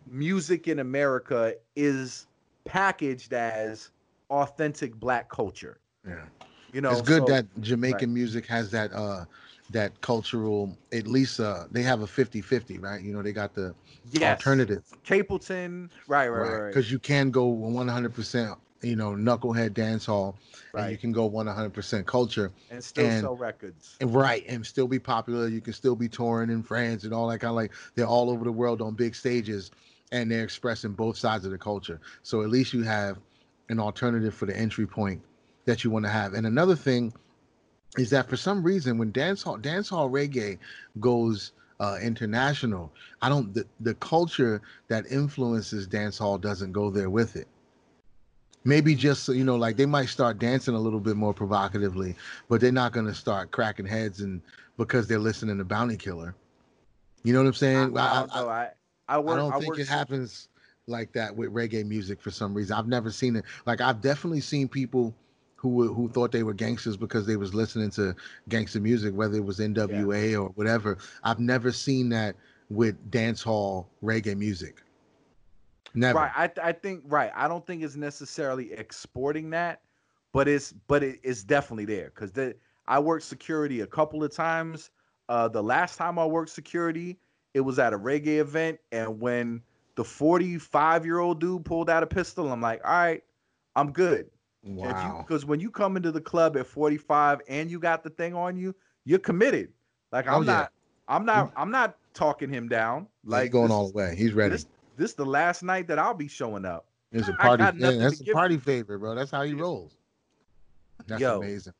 music in America is packaged as authentic black culture. Yeah. You know, it's good so- that Jamaican music has that uh that cultural at least uh they have a 50-50, right? You know, they got the yes, alternative. Capleton, right, right, right, right. Because you can go 100%, you know, knucklehead dance hall, and you can go 100% culture, and still and- sell records. and right, and still be popular. You can still be touring in France and all that kind of like they're all over the world on big stages, and they're expressing both sides of the culture. So at least you have an alternative for the entry point that you want to have. And another thing is that for some reason when dance hall dance hall reggae goes uh, international, I don't the, the culture that influences dance hall doesn't go there with it. Maybe just so you know, like they might start dancing a little bit more provocatively, but they're not gonna start cracking heads and because they're listening to Bounty Killer. You know what I'm saying? I I. I I I work. don't I think work it happens like that with reggae music for some reason. I've never seen it. Like I've definitely seen people who were, who thought they were gangsters because they was listening to gangster music, whether it was NWA or whatever. I've never seen that with dance hall reggae music. Never. Right. I I think right. I don't think it's necessarily exporting that, but it's but it, it's definitely there because the I worked security a couple of times. Uh, the last time I worked security, it was at a reggae event, and when the 45 year old dude pulled out a pistol, I'm like, all right, I'm good. Wow. Because when you come into the club at 45 and you got the thing on you, you're committed. Like oh, I'm Oh, yeah. not, I'm not, I'm not talking him down. Like Like going this, all the way. He's ready. This, this the last night that I'll be showing up. It's a party. Yeah, that's a party favor, bro. That's how he rolls. That's Yo. amazing.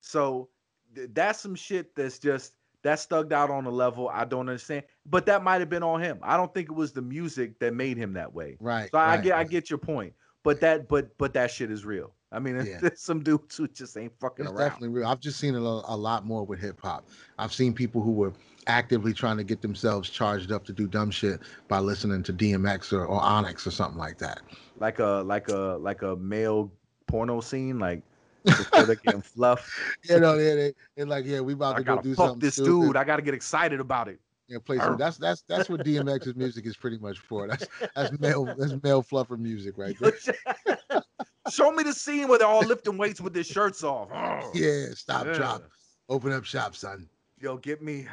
So th- that's some shit that's just that's thugged out on a level I don't understand. But that might have been on him. I don't think it was the music that made him that way. Right. So I right. get I get your point. But that but but that shit is real. I mean, Yeah. there's some dudes who just ain't fucking It's around. definitely real. I've just seen a, a lot more with hip hop. I've seen people who were actively trying to get themselves charged up to do dumb shit by listening to DMX or, or Onyx or something like that. Like a like a like a male porno scene, like before getting fluff. You know, they, they, they're like, yeah, we about I to go do fuck something this stupid. dude. I gotta get excited about it. Yeah, play some. That's that's that's what DMX's music is pretty much for. That's that's male that's male fluffer music right there. Show me the scene where they're all lifting weights with their shirts off. Oh, yeah, stop, Yeah. drop, open up shop, son. Yo, get me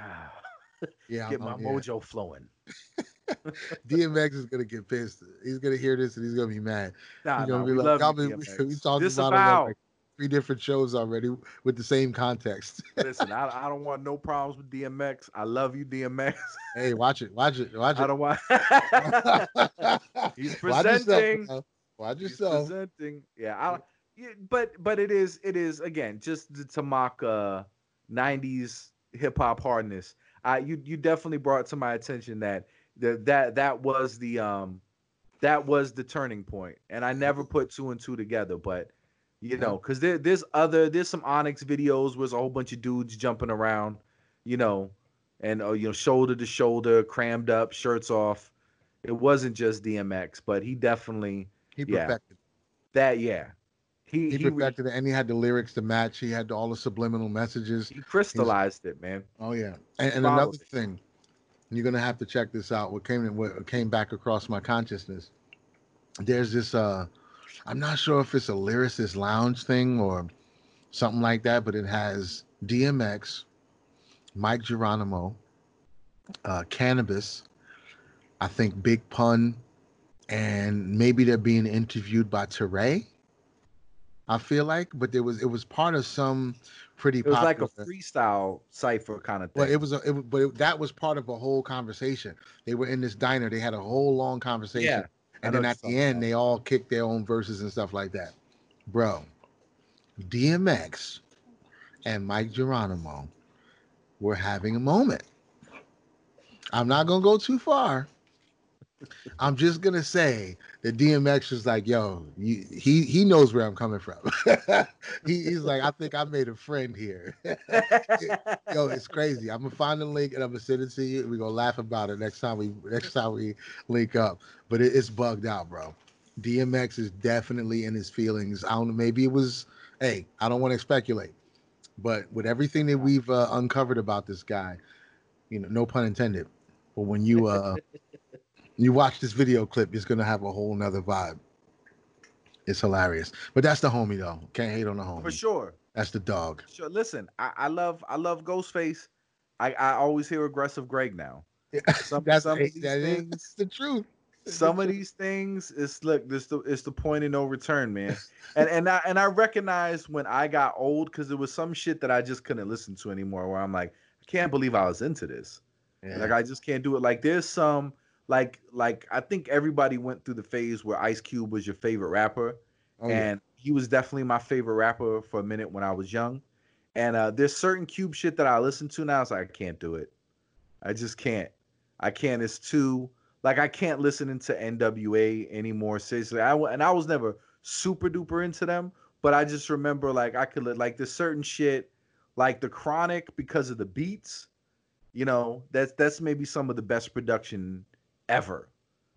Yeah, get I'm- my I'm- yeah. mojo flowing. DMX is gonna get pissed. He's gonna hear this and he's gonna be mad. Nah, He's gonna nah, be we like, love "Y'all you, been- we, DMX. we talked about it Disavow. on like three different shows already with the same context. Listen, I, I don't want no problems with DMX. I love you, DMX. hey, watch it, watch it, watch it. I don't want. He's Watch yourself, presenting. Watch He's yourself. presenting. Yeah, I, but but it is it is again just to- to mock uh 90s hip hop hardness. I you you definitely brought to my attention that that that that was the um that was the turning point, and I never put two and two together, but. You know, because there, there's other there's some Onyx videos where there's a whole bunch of dudes jumping around, you know, and uh, you know shoulder to shoulder, crammed up, shirts off. It wasn't just DMX, but he definitely He yeah. perfected. that yeah. He He he, re- perfected it, and he had the lyrics to match. He had all the subliminal messages. he crystallized it, man. Oh yeah, and, and another it. thing, you're gonna have to check this out. What came in what came back across my consciousness. There's this. uh I'm not sure if it's a lyricist lounge thing or something like that, but it has DMX, Mic Geronimo, uh, Canibus, I think Big Pun, and maybe they're being interviewed by Teray. I feel like, but there was it was part of some pretty. It was like a freestyle cipher kind of thing. well, it was a, it, but it, that was part of a whole conversation. They were in this diner. They had a whole long conversation, Yeah, and then at the end, they all kick their own verses and stuff like that. Bro, DMX and Mic Geronimo were having a moment. I'm not gonna go too far. I'm just gonna say that DMX was like, "Yo, you, he he knows where I'm coming from." he, he's like, "I think I made a friend here." Yo, it's crazy. I'm gonna find the link and I'm gonna send it to you. We're gonna laugh about it next time we next time we link up. But it, it's bugged out, bro. DMX is definitely in his feelings. I don't know. Maybe it was. Hey, I don't want to speculate, but with everything that we've uh, uncovered about this guy, you know, no pun intended. But when you uh you watch this video clip, it's gonna have a whole nother vibe. It's hilarious. But that's the homie though. Can't hate on the homie. For sure. That's the dog. Sure. Listen, I, I love I love Ghostface. I, I always hear aggressive Greg now. Some, that's some that things, is the truth. some of these things is look this the it's the point of no return, man. and and I and I recognized when I got old because it was some shit that I just couldn't listen to anymore. Where I'm like, I can't believe I was into this. Yeah. Like I just can't do it. Like there's some like like I think everybody went through the phase where Ice Cube was your favorite rapper, oh, and yeah. he was definitely my favorite rapper for a minute when I was young. And uh, there's certain Cube shit that I listen to now. It's like I can't do it. I just can't. I can't. It's too like I can't listen into NWA anymore. Seriously, I and I was never super duper into them, but I just remember like I could like there's certain shit like the Chronic because of the beats you know, that's that's maybe some of the best production ever.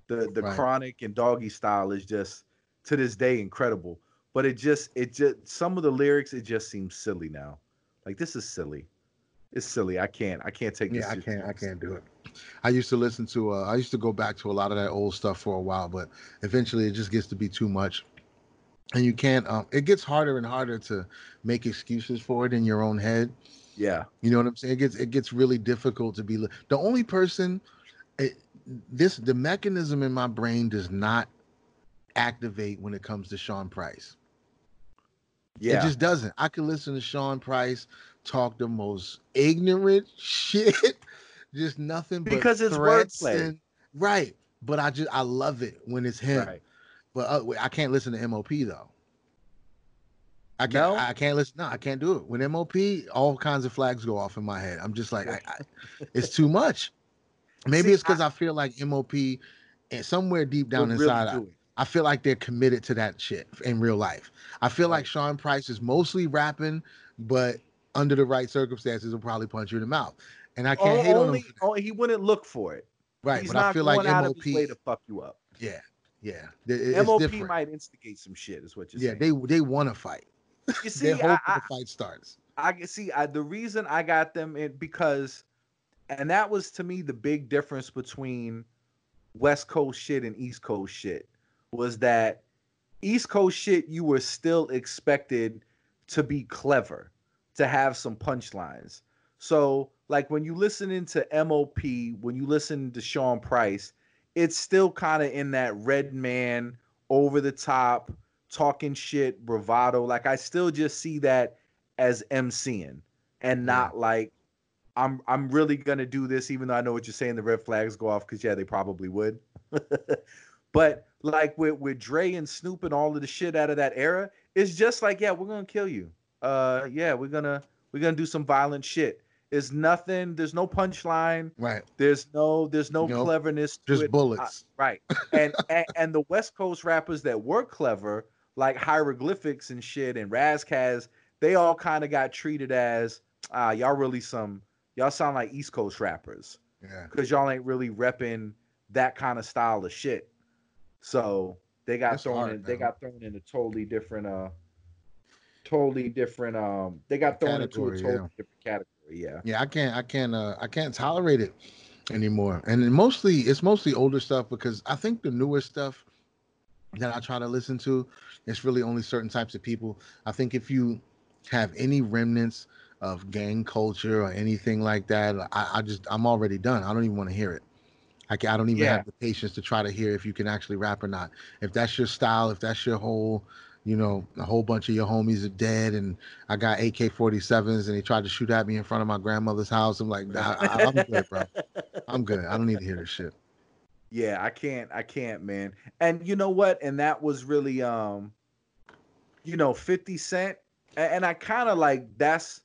The the right. chronic and doggy style is just to this day incredible. But it just it just some of the lyrics it just seems silly now. Like this is silly. It's silly. I can't. I can't take. This. Yeah, I can't. I can't do it. I used to listen to. Uh, I used to go back to a lot of that old stuff for a while, but eventually it just gets to be too much, and you can't. Um, it gets harder and harder to make excuses for it in your own head yeah. You know what I'm saying? It gets it gets really difficult to be the only person it, this the mechanism in my brain does not activate when it comes to Sean Price. Yeah. It just doesn't. I can listen to Sean Price talk the most ignorant shit. just nothing because it's wordplay. And, right. But I just I love it when it's him. Right. But uh, I can't listen to MOP though. I can't. No? I can't listen. No, I can't do it. When MOP, all kinds of flags go off in my head. I'm just like, I, I, it's too much. Maybe See, it's because I, I, feel like MOP, and eh, somewhere deep down inside, really I, I, feel like they're committed to that shit in real life. I feel right. like Sean Price is mostly rapping, but under the right circumstances, will probably punch you in the mouth. And I can't oh, hate only, on him. he wouldn't look for it. Right, He's but I feel like MOP way to fuck you up. Yeah, yeah. It's MOP different. might instigate some shit. Is what you're yeah, saying. Yeah, they they want to fight. You see, I, the fight starts. I see I, the reason I got them in because, and that was to me the big difference between West Coast shit and East Coast shit was that East Coast shit you were still expected to be clever, to have some punchlines. So like when you listen into MOP, when you listen to Sean Price, it's still kind of in that Redman over the top talking shit, bravado. Like I still just see that as MCing and not like I'm I'm really gonna do this, even though I know what you're saying. The red flags go off because yeah, they probably would. but like with with Dre and Snoop and all of the shit out of that era, it's just like yeah, we're gonna kill you. Uh, yeah, we're gonna we're gonna do some violent shit. There's nothing. There's no punchline. Right. There's no. There's no nope. cleverness. Just bullets. Uh, right. And, and and the West Coast rappers that were clever like hieroglyphics and shit and Ras Kass, they all kind of got treated as ah, y'all really some y'all sound like East Coast rappers. Yeah. Because y'all ain't really repping that kind of style of shit. So they got That's thrown hard, in man. they got thrown in a totally different uh totally different um they got thrown category, into a totally yeah. different category. Yeah. Yeah, I can't I can't uh I can't tolerate it anymore. And mostly it's mostly older stuff because I think the newer stuff that I try to listen to. It's really only certain types of people. I think if you have any remnants of gang culture or anything like that, I, I just I'm already done. I don't even want to hear it. I, can, I don't even yeah. have the patience to try to hear if you can actually rap or not. If that's your style, if that's your whole, you know, a whole bunch of your homies are dead, and I got AK-47s, and they tried to shoot at me in front of my grandmother's house. I'm like, I, am good, bro. I'm good. I don't need to hear this shit yeah, I can't, I can't, man. And you know what? And that was really, um, you know, 50 Cent and, and I kind of like that's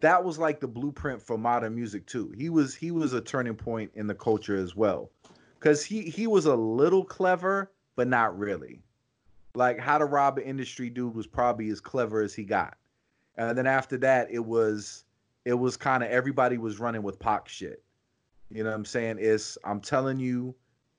that was like the blueprint for modern music too. He was he was a turning point in the culture as well, because he he was a little clever, but not really. Like how to rob an industry dude was probably as clever as he got, and then after that it was it was kind of everybody was running with Pac shit. You know what I'm saying? It's I'm telling you,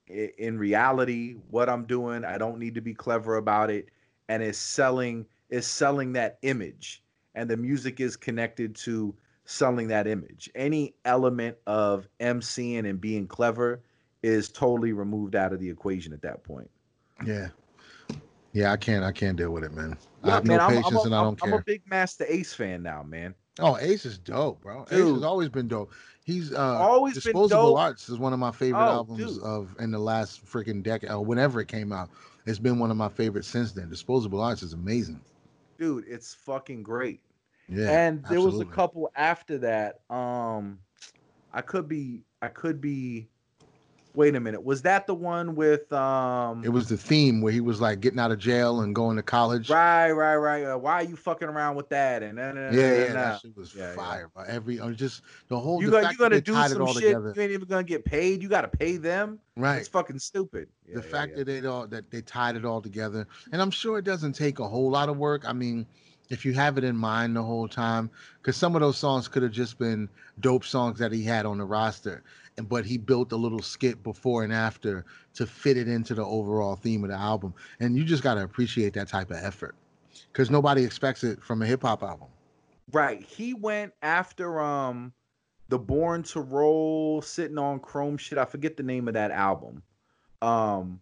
in reality, what I'm doing, I don't need to be clever about it, and it's selling is selling that image and the music is connected to selling that image. Any element of MCing and being clever is totally removed out of the equation at that point. Yeah. Yeah, I can't I can't deal with it, man. Yeah, I have man, no I'm, patience I'm a, and I don't care. I'm a big Masta Ace fan now, man. Oh, Ace is dope, bro. Ace has always been dope. He's uh Always been Disposable. Arts is one of my favorite Oh, albums dude. of in the last freaking decade or whenever it came out. It's been one of my favorites since then. Disposable Arts is amazing. Dude, it's fucking great. Yeah. and there was a couple after that. Um I could be I could be wait a minute. Was that the one with um It was the theme where he was like getting out of jail and going to college. Right, right, right. Uh, why are you fucking around with that? And nah, Yeah, nah, yeah, nah. that shit was Yeah, yeah. fire. But every uh, just the whole You the you gonna do some shit. together. You ain't even gonna get paid. You gotta pay them. Right. It's fucking stupid. Yeah, the yeah, fact yeah. that they all that they tied it all together and i'm sure it doesn't take a whole lot of work i mean if you have it in mind the whole time because some of those songs could have just been dope songs that he had on the roster and but he built a little skit before and after to fit it into the overall theme of the album and you just got to appreciate that type of effort because nobody expects it from a hip-hop album right. He went after um the Born to Roll, sitting on Chrome shit. I forget the name of that album. Um,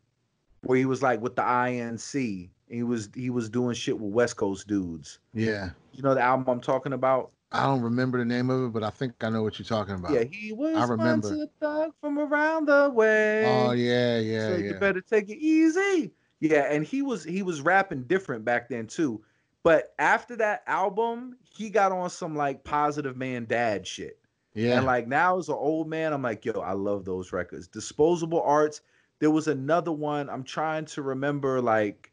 where he was like with the INC. He was he was doing shit with West Coast dudes. yeah You know the album I'm talking about? I don't remember the name of it but i think i know what you're talking about Yeah, he was I remember. once a thug from around the way. oh yeah yeah so yeah you better take it easy. Yeah, and he was he was rapping different back then too. But after that album, he got on some like positive man dad shit. yeah And like now as an old man, I'm like, yo, I love those records. Disposable Arts. There was another one. I'm trying to remember like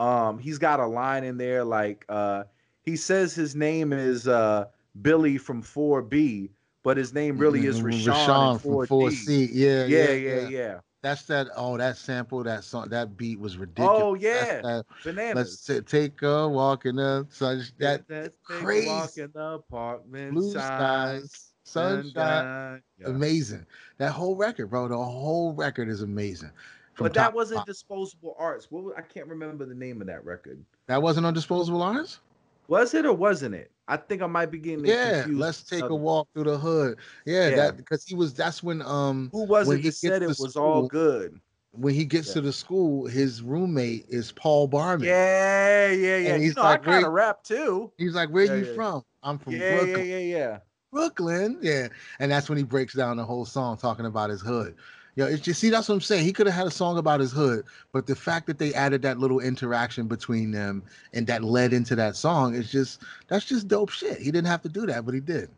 um he's got a line in there like uh he says his name is uh Billy from 4B, but his name really is Mm, Rashawn, from 4D. 4C. Yeah, Yeah, yeah, yeah. That's that. Oh, that sample, that song, that beat was ridiculous. Oh yeah. that- Bananas. let's ta- take a walk in the sun. That Let's crazy. walk in the apartment blue skies, sunshine, amazing. That whole record, bro. The whole record is amazing. But that wasn't disposable arts. What I can't remember the name of that record. that wasn't on Disposable Arts. Was it or wasn't it? I think I might be getting Yeah, let's take a walk through the hood. Yeah, Yeah. that because he was. That's when um Who was it? he He said it was all good. when he gets Yeah. to the school, his roommate is Paul Barman. Yeah, yeah, yeah. And You he's know, like, I kind of rap too. He's like, "Where Yeah, you from?" I'm from Yeah, Brooklyn. yeah, yeah, yeah. Brooklyn, yeah. And that's when he breaks down the whole song talking about his hood. Yeah, it's just see that's what I'm saying. He could have had a song about his hood, but the fact that they added that little interaction between them and that led into that song is just that's just dope shit. He didn't have to do that, but he did.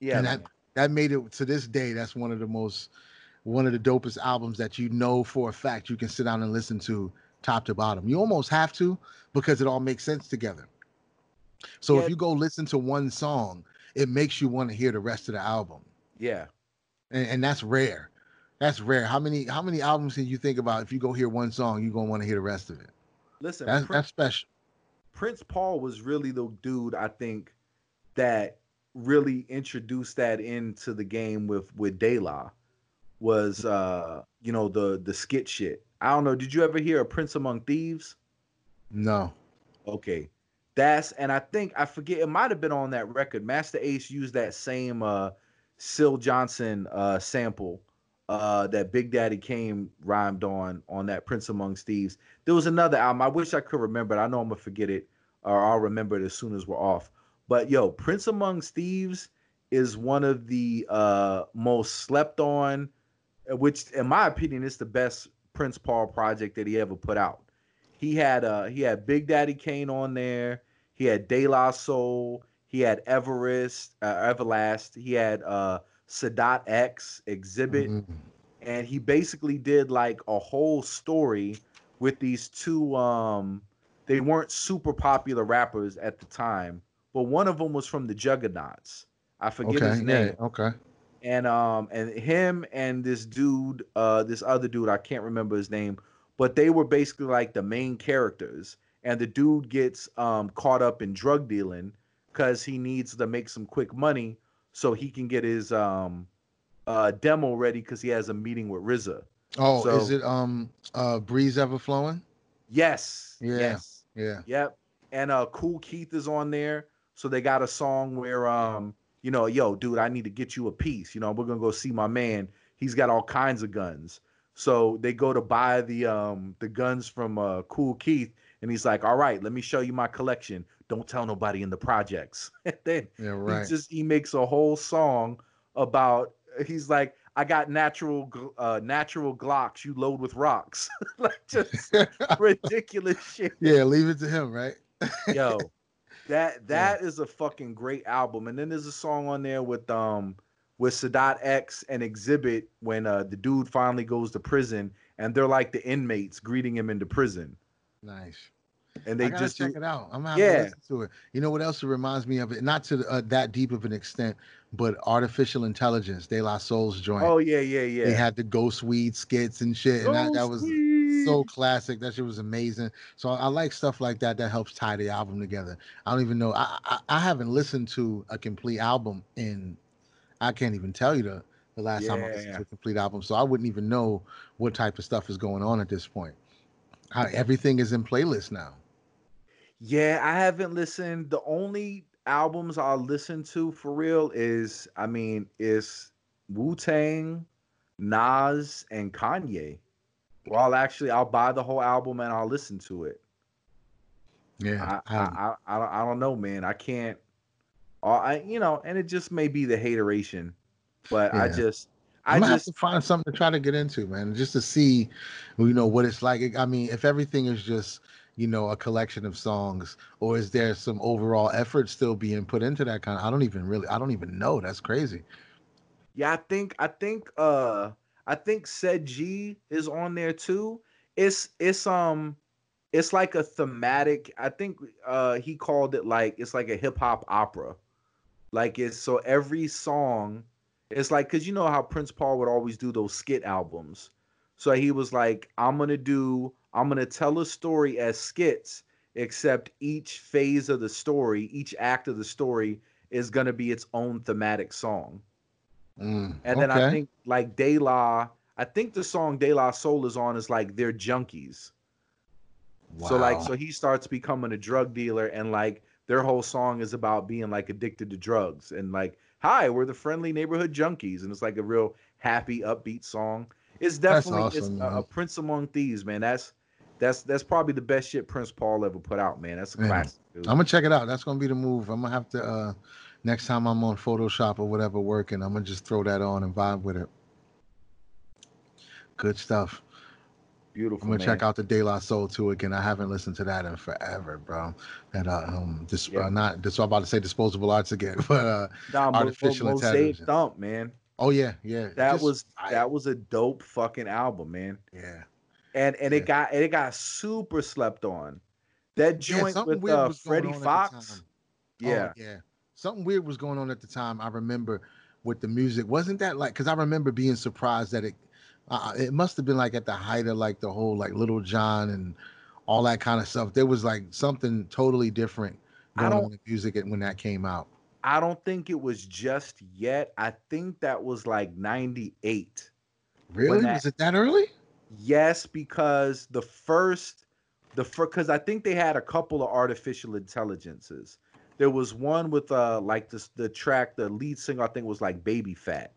Yeah, and that that made it to this day. That's one of the most one of the dopest albums that you know for a fact you can sit down and listen to top to bottom. You almost have to because it all makes sense together. So Yeah. if you go listen to one song, it makes you want to hear the rest of the album. yeah. And, and that's rare. That's rare. How many how many albums can you think about if you go hear one song, you're gonna want to hear the rest of it? Listen, That's Prin- that's special. Prince Paul was really the dude I think that really introduced that into the game with with De La was uh you know the the skit shit. I don't know. Did you ever hear a Prince Among Thieves? No. Okay. That's and I think I forget it might have been on that record. Masta Ace used that same uh Syl Johnson uh sample uh that Big Daddy Kane rhymed on on that Prince Among Thieves. There was another album. I wish I could remember it. I know I'm gonna forget it or I'll remember it as soon as we're off. But yo, Prince Among Thieves is one of the uh most slept on, which in my opinion is the best Prince Paul project that he ever put out. He had uh he had Big Daddy Kane on there. He had De La Soul. He had Everest, uh, Everlast. He had uh Sadat X Xzibit, Mhm. and he basically did like a whole story with these two um they weren't super popular rappers at the time, but one of them was from the Juggaknots. I forget Okay. his name. Yeah. Okay. And um and him and this dude, uh this other dude, I can't remember his name, but they were basically like the main characters. And the dude gets um caught up in drug dealing because he needs to make some quick money so he can get his um uh demo ready because he has a meeting with RZA. Oh, is it um uh Breeze Evahflowin? Yes. Yeah. Yes. Yeah. Yep. And uh Kool Keith is on there. So they got a song where um, you know, yo, dude, I need to get you a piece. You know, we're gonna go see my man. He's got all kinds of guns. So they go to buy the um the guns from uh Kool Keith, and he's like, All right, let me show you my collection. Don't tell nobody in the projects. and then Yeah. he just he makes a whole song about he's like, I got natural uh natural Glocks you load with rocks. like just ridiculous shit. yeah. Leave it to him, right? Yo, that that is a fucking great album. And then there's a song on there with um with Sadat X and Xzibit when uh the dude finally goes to prison and they're like the inmates greeting him into prison. Nice. And they just check do, it out. I'm gonna Yeah. to listen to it. You know what else it reminds me of? It not to uh, that deep of an extent, but Art Official Intelligence. De La Soul's joint. Oh yeah, yeah, yeah. They had the ghost weed skits and shit, and that, that was so classic. That shit was amazing. So I, I like stuff like that. That helps tie the album together. I don't even know. I, I I haven't listened to a complete album in. I can't even tell you the the last time I listened to a complete album. So I wouldn't even know what type of stuff is going on at this point. How everything is in playlist now. Yeah, I haven't listened. The only albums I'll listen to for real is, I mean, is Wu Tang, Nas, and Kanye. Well, I'll actually I'll buy the whole album and I'll listen to it. Yeah, I, I, I, I, don't, I don't know, man. I can't. uh, I you know, and it just may be the hateration, but I just I just have to find something to try to get into, man, just to see, you know, what it's like. I mean, if everything is just, you know, a collection of songs, or is there some overall effort still being put into that kind? Of, I don't even really, I don't even know. That's crazy. Yeah, I think I think uh I think said G is on there too. It's it's um it's like a thematic. I think uh he called it like it's like a hip hop opera. Like it's so every song it's like cuz you know how Prince Paul would always do those skit albums. So he was like I'm to do I'm going to tell a story as skits except each phase of the story, each act of the story is going to be its own thematic song. Mm, And then I think like De La, I think the song De La Soul is on is like they're junkies. So like so he starts becoming a drug dealer and like their whole song is about being like addicted to drugs and like hi we're the friendly neighborhood junkies and it's like a real happy upbeat song. It's definitely awesome, it's a, a. Prince Among Thieves man. That's that's that's probably the best shit Prince Paul ever put out man. That's a Yeah. classic. Dude. I'm gonna check it out. That's gonna be the move. I'm gonna have to uh next time I'm on Photoshop or whatever working, I'm gonna just throw that on and vibe with it. Good stuff. Beautiful. I'm gonna man. check out the De La Soul too again. I haven't listened to that in forever, bro. That uh, um, this Yeah. uh, not this. I'm about to say disposable arts again, but uh, Nah, Mo- Art Official Intelligence. Thump, man. oh yeah, yeah. That Just- was I- that was a dope fucking album, man. yeah. And and Yeah. it got it got super slept on. That joint something with weird uh, Freddie on at the Fox. Yeah. Oh, yeah. Something weird was going on at the time. I remember with the music. Wasn't that like? Because I remember being surprised that it. Uh, it must have been like at the height of like the whole like Lil Jon and all that kind of stuff. There was like something totally different going on with music when that came out. I don't think it was just yet. I think that was like 98. Really? that- was it that early? Yes, because the first the first because I think they had a couple of artificial intelligences. There was one with uh like this the track, the lead singer I think was like Baby Phat.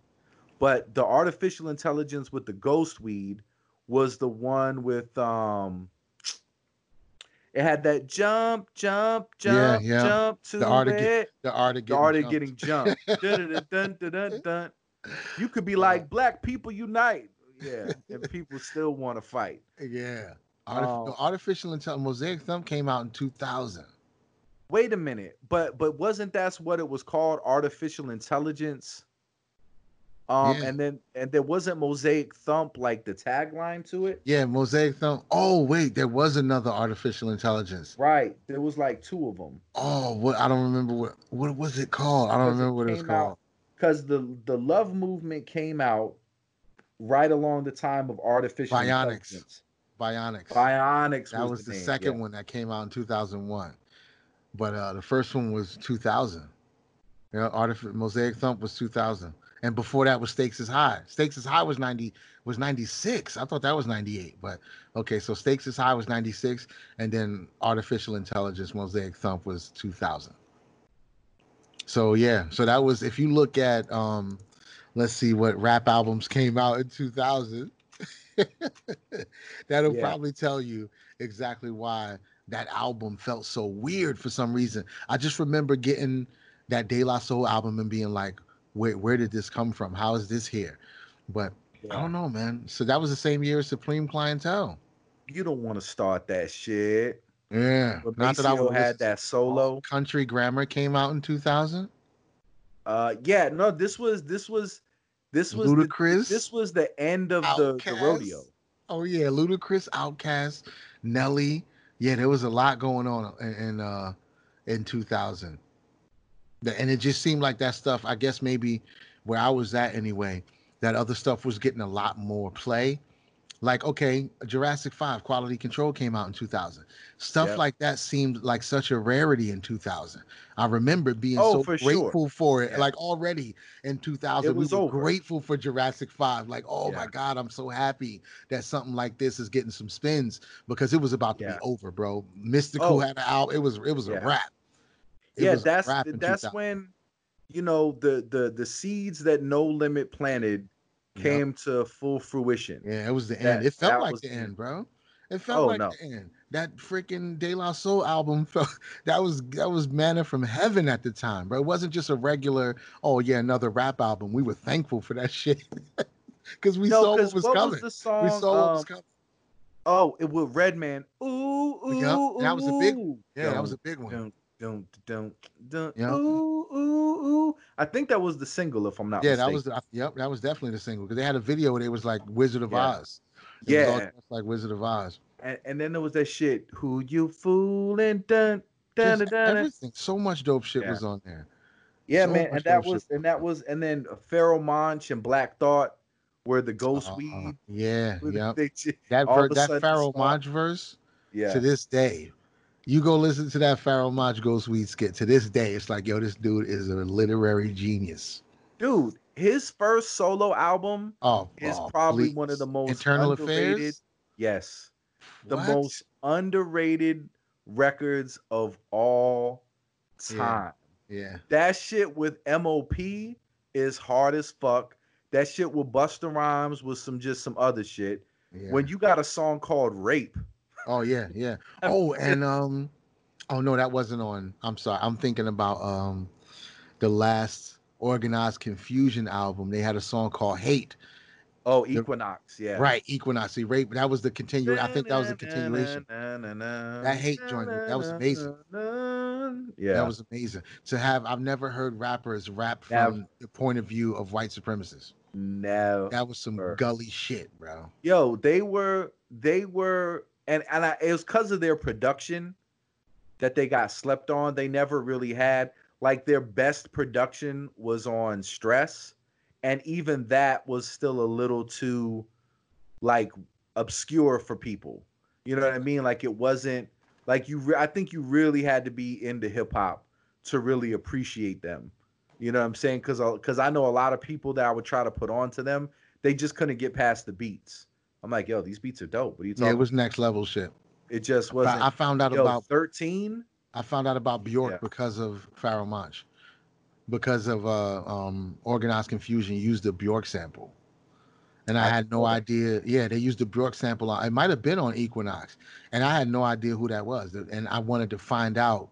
But the Art Official Intelligence with the ghost weed was the one with um it had that jump, jump, jump, yeah. jump to The art of get-. The art of The art of jumped. getting jumped. Dun, dun, dun, dun, dun, dun. You could be like black people unite. Yeah. And people still want to fight. Yeah. Artif- Um, Art Official Intelligence Mosaic Thump came out in 2000. Wait a minute, but but wasn't that's what it was called? Artificial intelligence. Um, Yeah. and then and there wasn't Mosaic Thump like the tagline to it. Yeah, Mosaic Thump. Oh wait, there was another Art Official Intelligence. Right. There was like two of them. Oh, what I don't remember what what was it called. I don't Because it remember what it was called. Because the the love movement came out right along the time of artificial Bionix. Bionix. Bionix that was the, name, second yeah. one that came out in 2001. But uh the first one was 2000. You know, Artif- Mosaic Thump was 2000. And before that was Stakes is High. Stakes is High was 90 was 96. I thought that was 98, but okay, so Stakes is High was 96 and then Art Official Intelligence Mosaic Thump was 2000. So yeah, so that was if you look at um let's see what rap albums came out in 2000 that'll Yeah. probably tell you exactly why that album felt so weird for some reason. I just remember getting that De La Soul album and being like, where where did this come from? How is this here? But I don't know, man. So that was the same year as Supreme Clientele. You don't want to start that shit. Yeah. But Not that I had that solo. Country Grammar came out in 2000. Uh, yeah, no, this was this was this was the, Ludacris. this was the end of the, the rodeo. Oh yeah, Ludacris, Outkast, Nelly. Yeah, there was a lot going on in, in uh in 2000. And it just seemed like that stuff. I guess maybe where I was at anyway, that other stuff was getting a lot more play. Like okay, Jurassic Five, Quality Control came out in 2000. Stuff Yep. like that seemed like such a rarity in 2000. I remember being Oh, so for sure. grateful for it. Yeah. Like already in 2000, It was we were over. grateful for Jurassic Five. Like, oh my God, I'm so happy that something like this is getting some spins because it was about to Yeah. be over, bro. Mystikal Oh. had an album. It was it was a wrap. It yeah, that's that's when you know the the the seeds that No Limit planted Yep. came to full fruition. Yeah, it was the That- end. It felt like the end, bro. It felt Oh, like no. the end. That freaking De La Soul album felt that was that was manna from heaven at the time, bro. It wasn't just a regular, oh yeah, another rap album. We were thankful for that shit. Because we no, saw what was what coming. was the song? we saw what was um, coming. oh, it was Redman. Ooh, ooh, Yep, ooh. that was a big- Yeah, that was a big one. Dun, dun, dun, Yep. Ooh, ooh, ooh. I think that was the single, if I'm not Yeah, that was the, yep, that was definitely the single because they had a video where it was like Wizard of Yeah. Oz. It Yeah. like Wizard of Oz. and, and then there was that shit. Who you fooling? Dun, dun, Just dun, everything. So much dope shit Yeah. was on there. Yeah, So man, and that shit was was and that was and then Pharoahe Monch and Black Thought were the ghost Uh, weed. yeah, yeah. That ver- that Pharoahe Monch verse yeah. to this day. You go listen to that Pharoahe Monch Ghost Weed skit. To this day, it's like, yo, this dude is a literary genius. Dude, his first solo album Oh, is oh, probably please. one of the most Internal underrated. Affairs. Yes, the What? most underrated records of all time. Yeah, That shit with MOP is hard as fuck. That shit with Busta Rhymes was some just some other shit. yeah. When you got a song called Rape, Oh yeah, yeah. Oh, and um, oh no, that wasn't on. I'm sorry. I'm thinking about um, the last Organized Confusion album. They had a song called Hate. oh Equinox, yeah. Right, Equinox. See, rape. That was the continuation. I think that was the continuation. That hate joint, that was amazing. Yeah, That was amazing to have. I've never heard rappers rap from the point of view of white supremacists. no. That was some gully shit, bro. Yo, they were they were and and I, it was because of their production that they got slept on. They never really had like their best production was on Stress, and even that was still a little too like obscure for people. You know what I mean? Like it wasn't like you. Re- I think you really had to be into hip hop to really appreciate them. You know what I'm saying? Because because I know a lot of people that I would try to put on to them, they just couldn't get past the beats. I'm like, yo, these beats are dope. What are you talking? Yeah, it was next level shit. It just wasn't. I found out yo, about 13. I found out about Bjork Yeah. because of Pharoahe Monch, because of uh, um, Organized Confusion used the Bjork sample, and I, I had no idea. Yeah, they used the Bjork sample. On, it might have been on Equinox, and I had no idea who that was, and I wanted to find out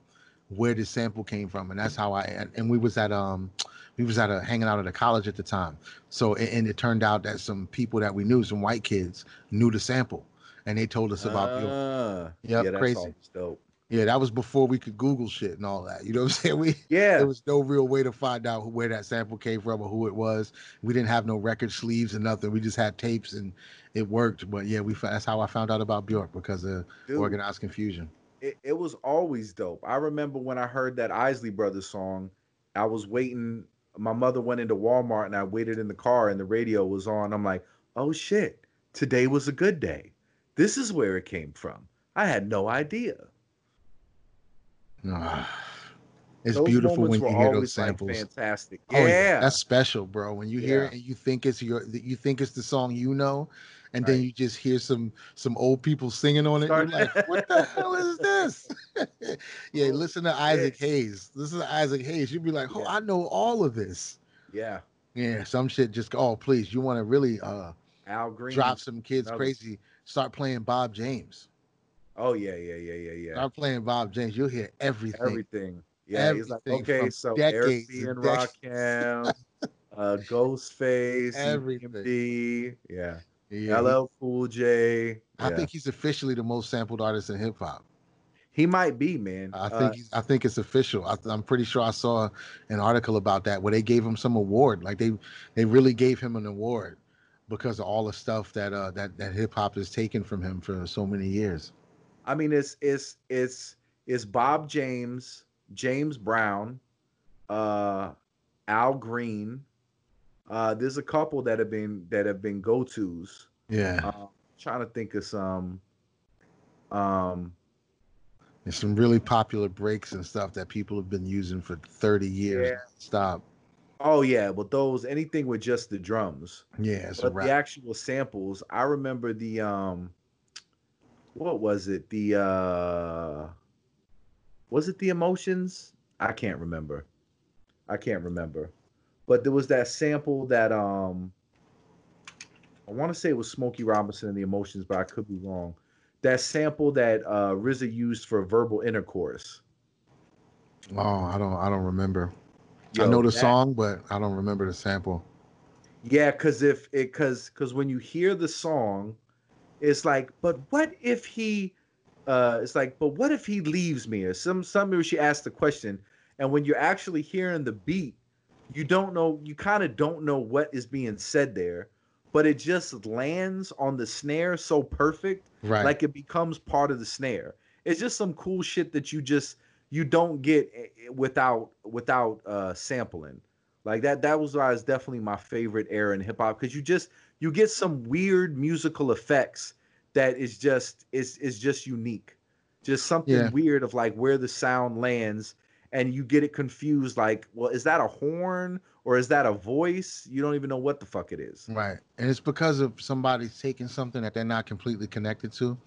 where the sample came from, and that's how I. And we was at um, we was at a hanging out at a college at the time, so and, and it turned out that some people that we knew, some white kids, knew the sample, and they told us about Bjork. Ah, Yep, yeah, crazy. dope. Yeah, that was before we could Google shit and all that. You know what I'm saying? We Yeah. there was no real way to find out who- where that sample came from or who it was. We didn't have no record sleeves and nothing. We just had tapes and it worked. But yeah, we that's how I found out about Bjork because of Dude, organized confusion. it, it was always dope. I remember when I heard that Isley Brothers song, I was waiting. My mother went into Walmart and I waited in the car and the radio was on. I'm like, oh shit, today was a good day. This is where it came from. I had no idea. It's Those beautiful when you hear those always, like, samples. fantastic. Oh, yeah. that's special, bro. When you hear Yeah. it and you think it's your, you think it's the song you know, and then you just hear some some old people singing on it. You're like, what the hell is this? yeah, Oh, listen to Isaac yes. Hayes. Listen to Isaac Hayes. You'd be like, oh, Yeah. I know all of this. yeah. Yeah, some shit just oh please, you want to really uh Al Green. drop some kids another- crazy, start playing Bob James. Oh yeah, yeah, yeah, yeah, yeah. Start playing Bob James. You'll hear everything. Everything. Yeah, he's like, okay, so decades Eric B and Rakim, uh, Ghostface, Everything. EPMD, yeah, Yeah, LL Cool J. I yeah. think he's officially the most sampled artist in hip hop. he might be, man. I Uh, think he's, I think it's official. I, I'm pretty sure I saw an article about that where they gave him some award. Like they they really gave him an award because of all the stuff that uh that that hip hop has taken from him for so many years. I mean, it's it's it's it's Bob James, James Brown, uh, Al Green. Uh, there's a couple that have been that have been go tos. Yeah, Uh, trying to think of some. Um, there's some really popular breaks and stuff that people have been using for 30 years. Yeah. Stop. oh yeah, but those anything with just the drums. Yeah, but the actual samples i remember the um what was it the uh was it the emotions i can't remember i can't remember but there was that sample that um i want to say it was smokey robinson and the emotions but i could be wrong that sample that uh RZA used for verbal intercourse Oh, I don't I don't remember. I know the that- song, but I don't remember the sample. Yeah, because if it because because when you hear the song, it's like, but what if he uh it's like, but what if he leaves me? Or some somebody she asked the question, and when you're actually hearing the beat, you don't know, you kind of don't know what is being said there, but it just lands on the snare so perfect, Right. like it becomes part of the snare. It's just some cool shit that you just you don't get eh, eh, without without uh sampling. Like that that was why it's definitely my favorite era in hip hop because you just you get some weird musical effects that is just is is just unique. Just something Yeah. weird of like where the sound lands and you get it confused like, well, is that a horn or is that a voice? You don't even know what the fuck it is. Right, and it's because of somebody taking something that they're not completely connected to,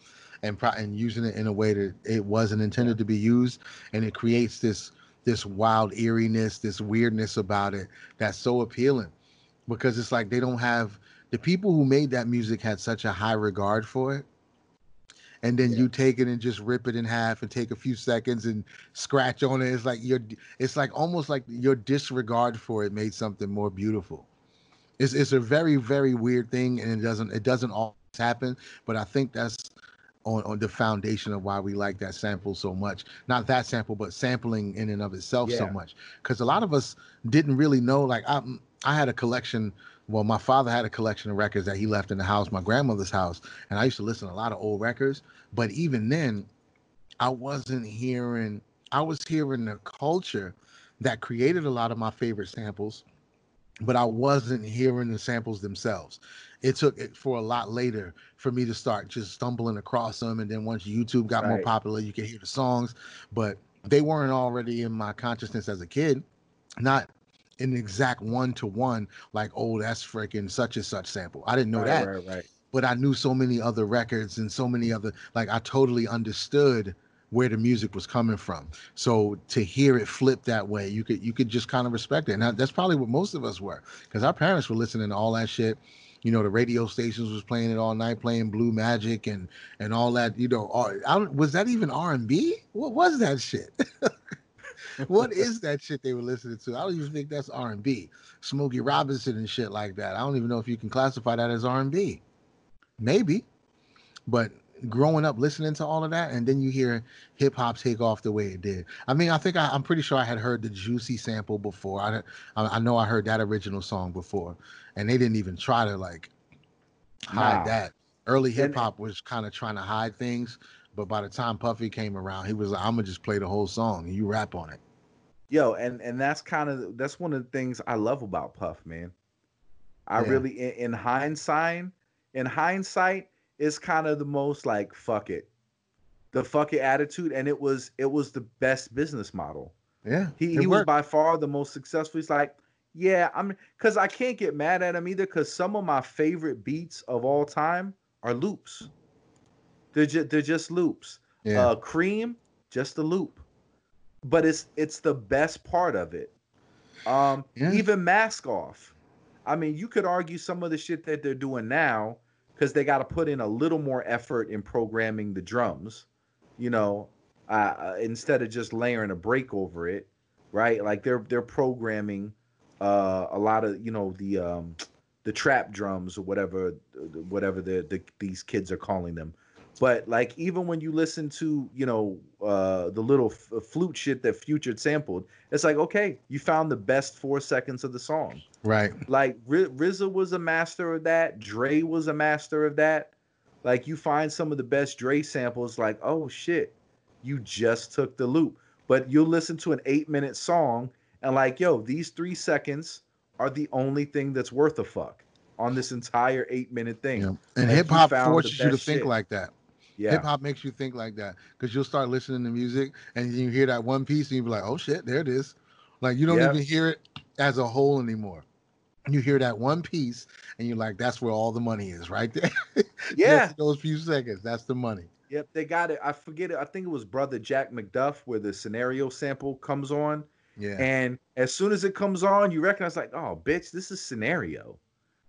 and pro- and using it in a way that it wasn't intended to be used, and it creates this this wild eeriness, this weirdness about it that's so appealing, because it's like they don't have the people who made that music had such a high regard for it. And then Yeah. you take it and just rip it in half and take a few seconds and scratch on it. It's like your it's like almost like your disregard for it made something more beautiful it's it's a very very weird thing and it doesn't it doesn't always happen but i think that's on, on the foundation of why we like that sample so much not that sample but sampling in and of itself so much because a lot of us didn't really know like i i had a collection well my father had a collection of records that he left in the house my grandmother's house and i used to listen to a lot of old records but even then i wasn't hearing i was hearing the culture that created a lot of my favorite samples but I wasn't hearing the samples themselves. It took it for a lot later for me to start just stumbling across them. And then once YouTube got more popular, you could hear the songs, but they weren't already in my consciousness as a kid. Not an exact one to one, like, oh, that's freaking such and such sample. I didn't know right, that right, right. but I knew so many other records and so many other like I totally understood where the music was coming from. So to hear it flip that way, you could you could just kind of respect it. And that's probably what most of us were because our parents were listening to all that shit. You know, the radio stations was playing it all night, playing Blue Magic and and all that. You know, all, I was that even R and B? What was that shit? what is that shit they were listening to? I don't even think that's R and B. Smokey Robinson and shit like that. I don't even know if you can classify that as R and B. Maybe, but growing up listening to all of that, and then you hear hip hop take off the way it did. I mean, I think I, am pretty sure I had heard the Juicy sample before. I, I know I heard that original song before, and they didn't even try to like hide nah. that. Early hip hop was kind of trying to hide things, but by the time Puffy came around, he was like, "I'm gonna just play the whole song and you rap on it." Yo, and and that's kind of that's one of the things I love about Puff, man. I yeah. really, in, in hindsight, in hindsight, is kind of the most like fuck it, the fuck it attitude, and it was it was the best business model. Yeah, he he was by far the most successful. He's like, yeah, I'm because I can't get mad at him either because some of my favorite beats of all time are loops. They're just they're just loops. Yeah. Uh, Cream, just a loop but it's it's the best part of it. Um, yeah. even mask off. I mean, you could argue some of the shit that they're doing now because they got to put in a little more effort in programming the drums, you know, uh, uh, instead of just layering a break over it, right? Like they're they're programming uh, a lot of you know the um, the trap drums or whatever whatever the, the these kids are calling them but like even when you listen to you know uh, the little f- uh, flute shit that Future sampled, it's like okay, you found the best four seconds of the song. Right. Like R- RZA was a master of that. Dre was a master of that. Like you find some of the best Dre samples, like oh shit, you just took the loop. But you'll listen to an eight minute song and like yo, these three seconds are the only thing that's worth a fuck on this entire eight minute thing. Yeah. And like hip hop forces you to think shit. like that. Yeah. Hip hop makes you think like that because you'll start listening to music and you hear that one piece and you be like, oh shit, there it is. Like you don't yep. even hear it as a whole anymore. You hear that one piece and you're like, that's where all the money is right there. Yeah. those few seconds, that's the money. Yep, they got it. I forget it. I think it was Brother Jack McDuff where the scenario sample comes on. Yeah. And as soon as it comes on, you recognize like, oh, bitch, this is scenario.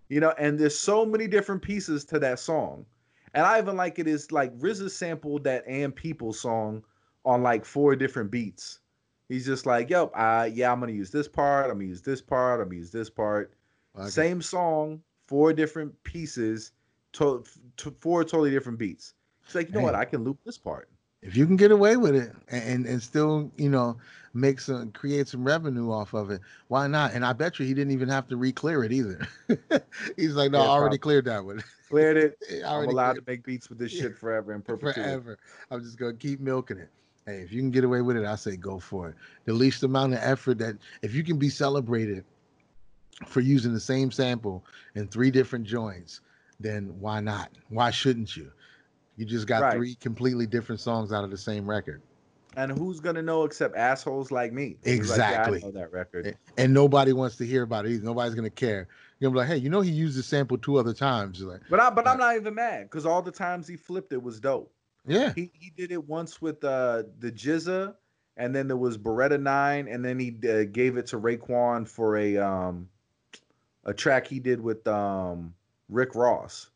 You know, and there's so many different pieces to that song. And I even like it is like RZA sampled that and People song on like four different beats. He's just like, yep, uh, yeah, I'm gonna use this part, I'm gonna use this part, I'm gonna use this part. Okay. Same song, four different pieces, to, to, four totally different beats. He's like, you know what, I can loop this part. If you can get away with it and and still, you know, make some create some revenue off of it, why not? And I bet you he didn't even have to re-clear it either. He's like, no, yeah, I already probably. cleared that one cleared it. I'm allowed to make beats with this shit forever and perpetuity. Forever. I'm just gonna keep milking it. Hey, if you can get away with it, I say go for it. The least amount of effort that if you can be celebrated for using the same sample in three different joints, then why not? Why shouldn't you? You just got right. three completely different songs out of the same record. And who's gonna know except assholes like me? Exactly. Like, yeah, know that record. And nobody wants to hear about it either. Nobody's gonna care. You're gonna be like, hey, you know he used the sample two other times. You're like, but I but I'm not even mad because all the times he flipped it was dope. Yeah. He he did it once with uh the GZA, and then there was Beretta Nine, and then he uh, gave it to Raekwon for a um a track he did with um Rick Ross.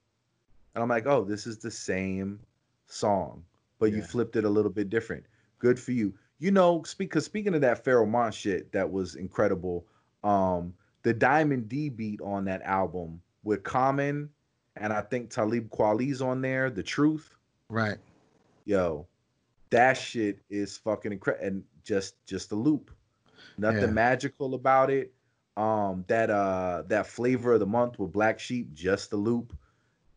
And I'm like, oh, this is the same song, but yeah. you flipped it a little bit different. Good for you. You know, speak because speaking of that Pharoahe Monch shit, that was incredible. Um, the Diamond D beat on that album with Common, and I think Talib Kweli's on there. The Truth, right? Yo, that shit is fucking incredible, and just just a loop. Nothing yeah. magical about it. Um, that uh, that flavor of the month with Black Sheep, just a loop.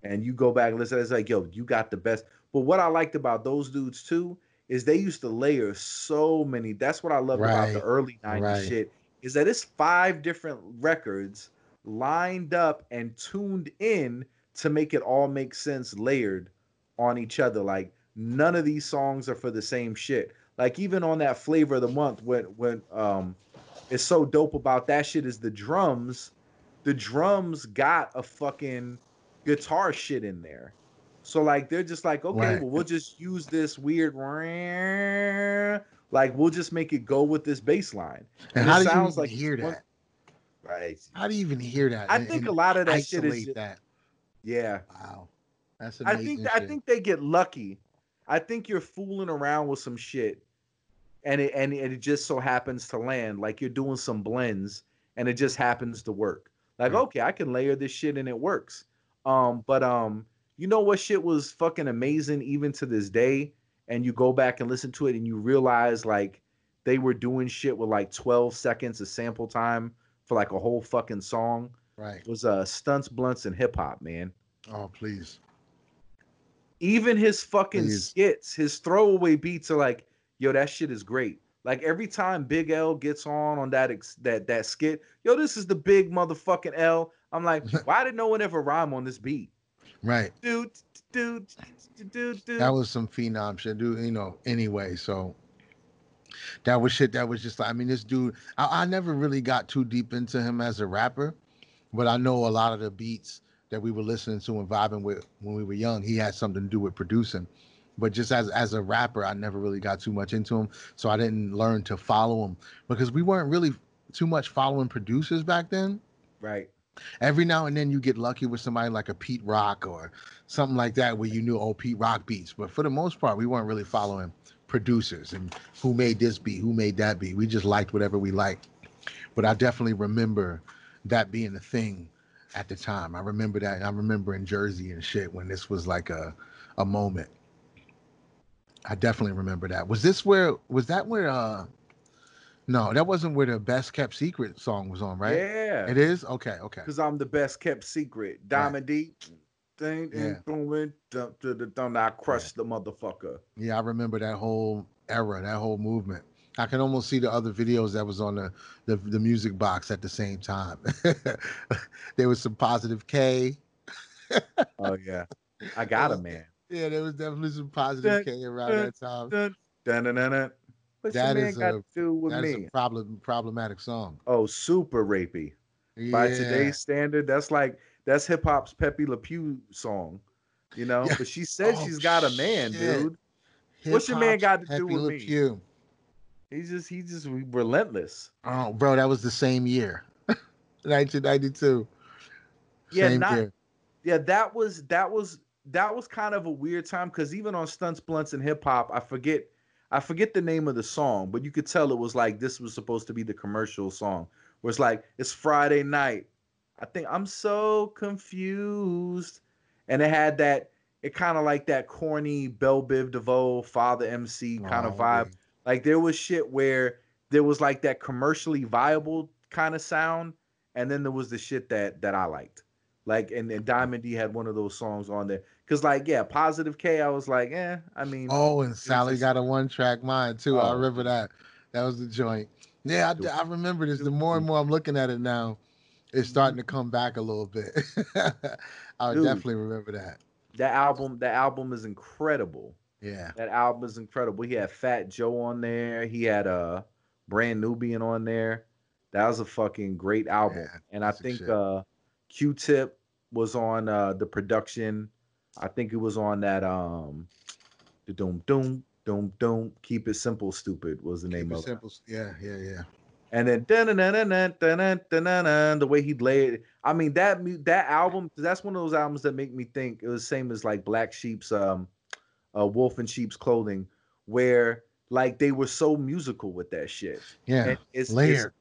And you go back and listen, it's like, yo, you got the best. But what I liked about those dudes too is they used to layer so many. That's what I love right. about the early 90s right. shit. Is that it's five different records lined up and tuned in to make it all make sense layered on each other. Like none of these songs are for the same shit. Like even on that flavor of the month, when when um it's so dope about that shit is the drums. The drums got a fucking guitar shit in there. So like they're just like, okay, right. well we'll just use this weird like we'll just make it go with this bass line. And, and how do you even like hear that? Right. How do you even hear that? I and, think a lot of that shit is that. Yeah. Wow. That's amazing. I think shit. I think they get lucky. I think you're fooling around with some shit, and it and it just so happens to land. Like you're doing some blends, and it just happens to work. Like okay, I can layer this shit and it works. Um, but um, You know what shit was fucking amazing even to this day? And you go back and listen to it and you realize like they were doing shit with like 12 seconds of sample time for like a whole fucking song. Right. It was uh stunts, blunts, and hip hop, man. Oh, please. Even his fucking Please. skits, his throwaway beats are like, yo, that shit is great. Like every time Big L gets on on that ex- that that skit, yo, this is the big motherfucking L. I'm like, why did no one ever rhyme on this beat? Right. Dude, dude, dude, dude. That was some phenom shit, dude. You know. Anyway, so that was shit. That was just. I mean, this dude. I, I never really got too deep into him as a rapper, but I know a lot of the beats that we were listening to and vibing with when we were young. He had something to do with producing. But just as as a rapper, I never really got too much into him, so I didn't learn to follow him because we weren't really too much following producers back then. right. Every now and then you get lucky with somebody like a Pete Rock or something like that where you knew oh Pete Rock beats. But for the most part, we weren't really following producers and who made this beat, who made that beat. We just liked whatever we liked. But I definitely remember that being a thing at the time. I remember that. I remember in Jersey and shit when this was like a a moment. I definitely remember that. Was this where was that where uh no, that wasn't where the best kept secret song was on, right? Yeah. It is? Okay, okay. Because I'm the best kept secret. Diamond D. Ding, Yeah. ding, boom, boom, dum, dum, dum, dum, I crushed the motherfucker. Yeah, I remember that whole era, that whole movement. I can almost see the other videos that was on the the, the music box at the same time. there was some positive K. Oh yeah. I got him, man. Yeah, there was definitely some positive Dun, K around dun, that time. Dun, dun, dun, dun, dun. What's That your man is got a- to do with That is a problem problematic song. Oh, super rapey. By today's standard, that's like that's hip hop's Pepe Le Pew song. You know, Yeah. but she said Oh, she's got a man, shit. dude. What's your man got to do with Le me? Pew. He's just he's just relentless. Oh, bro, that was the same year. 1992. Yeah, Same not- year. yeah that was that was that was kind of a weird time because even on stunts blunts and hip hop i forget i forget the name of the song but you could tell it was like this was supposed to be the commercial song where it's like it's friday night. I think i'm so confused. And it had that it kind of like that corny Bell Biv DeVoe father mc kind of Oh, vibe. like there was shit where there was like that commercially viable kind of sound and then there was the shit that that i liked. Like and, and Diamond D had one of those songs on there. Cause like yeah, positive K, I was like, eh, I mean Oh, and Sally just- got a one track mind too. I Oh. remember that. That was the joint. Yeah, I, I remember this. The more and more I'm looking at it now, it's starting to come back a little bit. I definitely remember that. that album, that album is incredible. Yeah. That album is incredible. He had Fat Joe on there. He had uh Brand Nubian on there. That was a fucking great album. Yeah, and I think uh Q Tip was on uh the production. I think it was on that um the doom doom doom doom keep it simple stupid was the name Keep it of it. simple. Yeah, yeah, yeah. And then dun-dun, dun-dun-dun, the way he laid it. I mean that that album that's one of those albums that make me think it was the same as like Black Sheep's um uh Wolf in Sheep's Clothing where like they were so musical with that shit. Yeah. And it's, it's- Layered.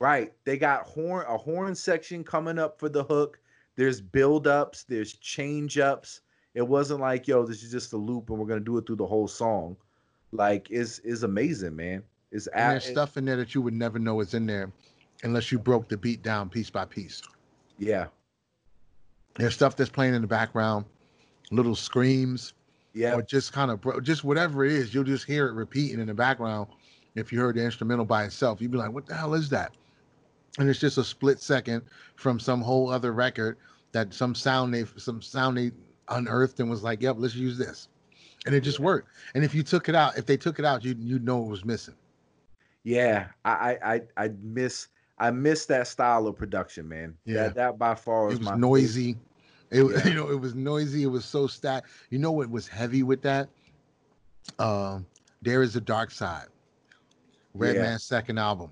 right. They got horn a horn section coming up for the hook. There's build ups, there's change ups. It wasn't like, yo, this is just a loop and we're gonna do it through the whole song. Like it's is amazing, man. It's And there's stuff in there that you would never know is in there unless you broke the beat down piece by piece. yeah. There's stuff that's playing in the background, little screams, Yeah. or just kind of bro, just whatever it is, you'll just hear it repeating in the background. If you heard the instrumental by itself, you'd be like, "What the hell is that?" And it's just a split second from some whole other record that some sound they some sound they unearthed and was like, "Yep, let's use this," and it just worked. And if you took it out, if they took it out, you you know it was missing. Yeah, I I I, miss I miss that style of production, man. Yeah. that, that by far is was my noisy. It was Yeah. you know it was noisy. It was so stacked. You know what was heavy with that? Um, there is a dark side. Red Yeah. Man's second album.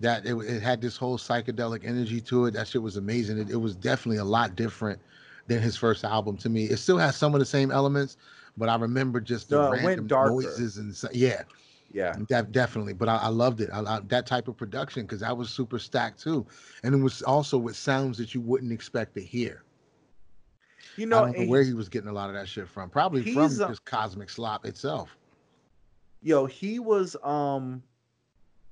That it, it had this whole psychedelic energy to it. That shit was amazing. It, it was definitely a lot different than his first album to me. It still has some of the same elements, but I remember just the No, random noises and yeah, Yeah, Def- definitely. But I, I loved it. I, I, that type of production because that was super stacked too, and it was also with sounds that you wouldn't expect to hear. You know, know where he was getting a lot of that shit from. Probably from a- just Cosmic Slop itself. yo, he was um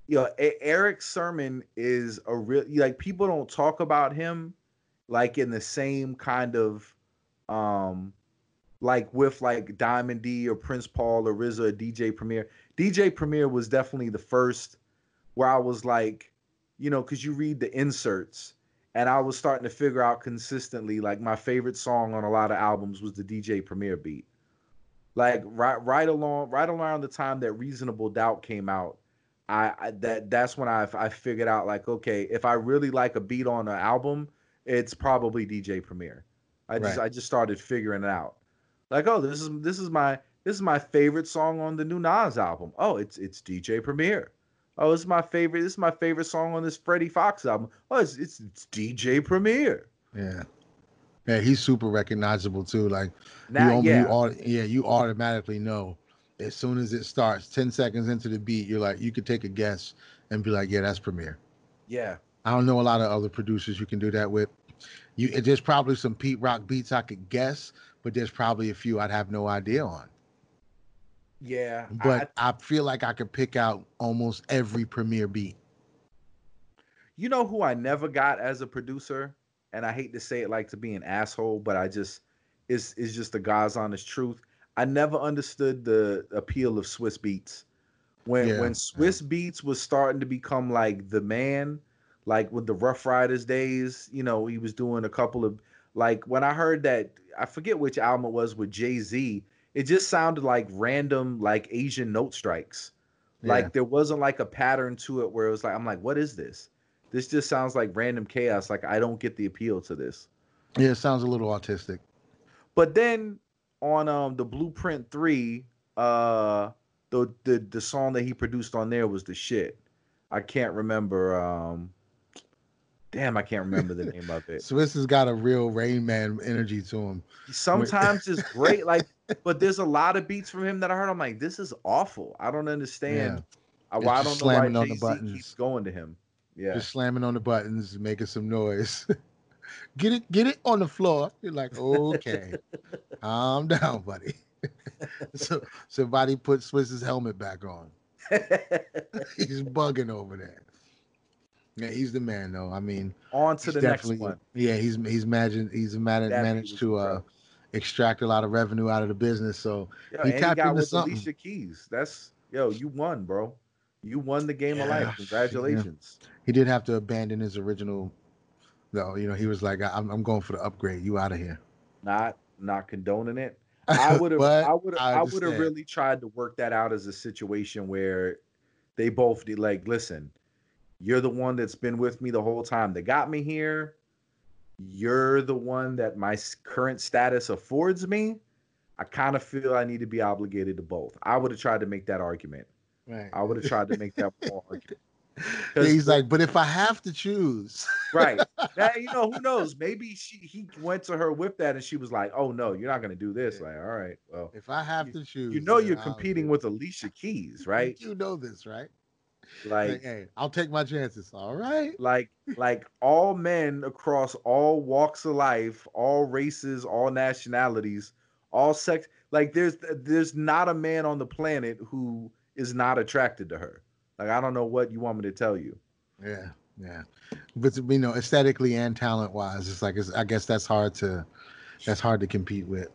yo, Erick Sermon is a real like people don't talk about him like in the same kind of um like with like Diamond D or Prince Paul or RZA or DJ Premier. DJ Premier was definitely the first where I was like, you know, because you read the inserts and I was starting to figure out consistently like my favorite song on a lot of albums was the DJ Premier beat. Like right right along right around the time that Reasonable Doubt came out, I, I that that's when I I figured out like okay, if I really like a beat on an album, it's probably DJ Premier. I just Right. I just started figuring it out. Like, oh, this is this is my this is my favorite song on the new Nas album. Oh, it's it's DJ Premier. Oh, this is my favorite. This is my favorite song on this Freddie Foxxx album. Oh, it's it's, it's DJ Premier. Yeah. Yeah, he's super recognizable too. Like Now, you, yeah, you yeah, you automatically know as soon as it starts, 10 seconds into the beat, you're like, you could take a guess and be like, yeah, that's Premier. yeah, I don't know a lot of other producers you can do that with. You there's probably some Pete Rock beats I could guess, but there's probably a few I'd have no idea on. yeah. But I, feel like I could pick out almost every Premier beat. You know who I never got as a producer, and I hate to say it like to be an asshole, but I just it's it's just the God's honest truth. I never understood the appeal of Swizz Beatz. When Yeah, when yeah. Swizz Beatz was starting to become like the man, like with the Ruff Ryders days, you know, he was doing a couple of like when I heard that I forget which album it was with Jay-Z, it just sounded like random like Asian note strikes. Like Yeah. there wasn't like a pattern to it where it was like I'm like, what is this? This just sounds like random chaos. Like I don't get the appeal to this. Yeah, it sounds a little autistic. But then on um the Blueprint Three, uh, the the the song that he produced on there was the shit. I can't remember. Um, damn, I can't remember the name of it. Swizz has got a real Rain Man energy to him. Sometimes it's great, like, but there's a lot of beats from him that I heard. I'm like, this is awful. I don't understand. I, It's why I don't know why on the buttons. keeps going to him. Yeah. Just slamming on the buttons, making some noise. get it, get it on the floor. You're like, okay, calm down, buddy. so somebody put Swizz's helmet back on. He's bugging over there. Yeah, he's the man, though. I mean, on to the next one. Yeah, he's he's managed he's managed, That managed to uh, extract a lot of revenue out of the business. So Yo, he he tapped got into with something. Alicia Keys. That's yo, you won, bro. You won the game of life. Congratulations. he did have to abandon his original. Though you know, he was like, I'm, I'm going for the upgrade. You out of here. Not not condoning it. I would have I would I would have really tried to work that out as a situation where they both did like, listen, you're the one that's been with me the whole time that got me here. You're the one that my current status affords me. I kind of feel I need to be obligated to both. I would have tried to make that argument. Right. I would have tried to make that argument. He's like, but if I have to choose, right now, you know who knows maybe she he went to her with that and she was like oh no you're not going to do this Yeah. like all right well if I have to choose, you know you're I'll competing with alicia keys right. You know this, right? Like Like, hey, I'll take my chances. All right. like like all men across all walks of life all races all nationalities all sex like there's there's not a man on the planet who is not attracted to her like i don't know what you want me to tell you Yeah, yeah. But you know, aesthetically and talent wise, it's like it's, I guess that's hard to that's hard to compete with.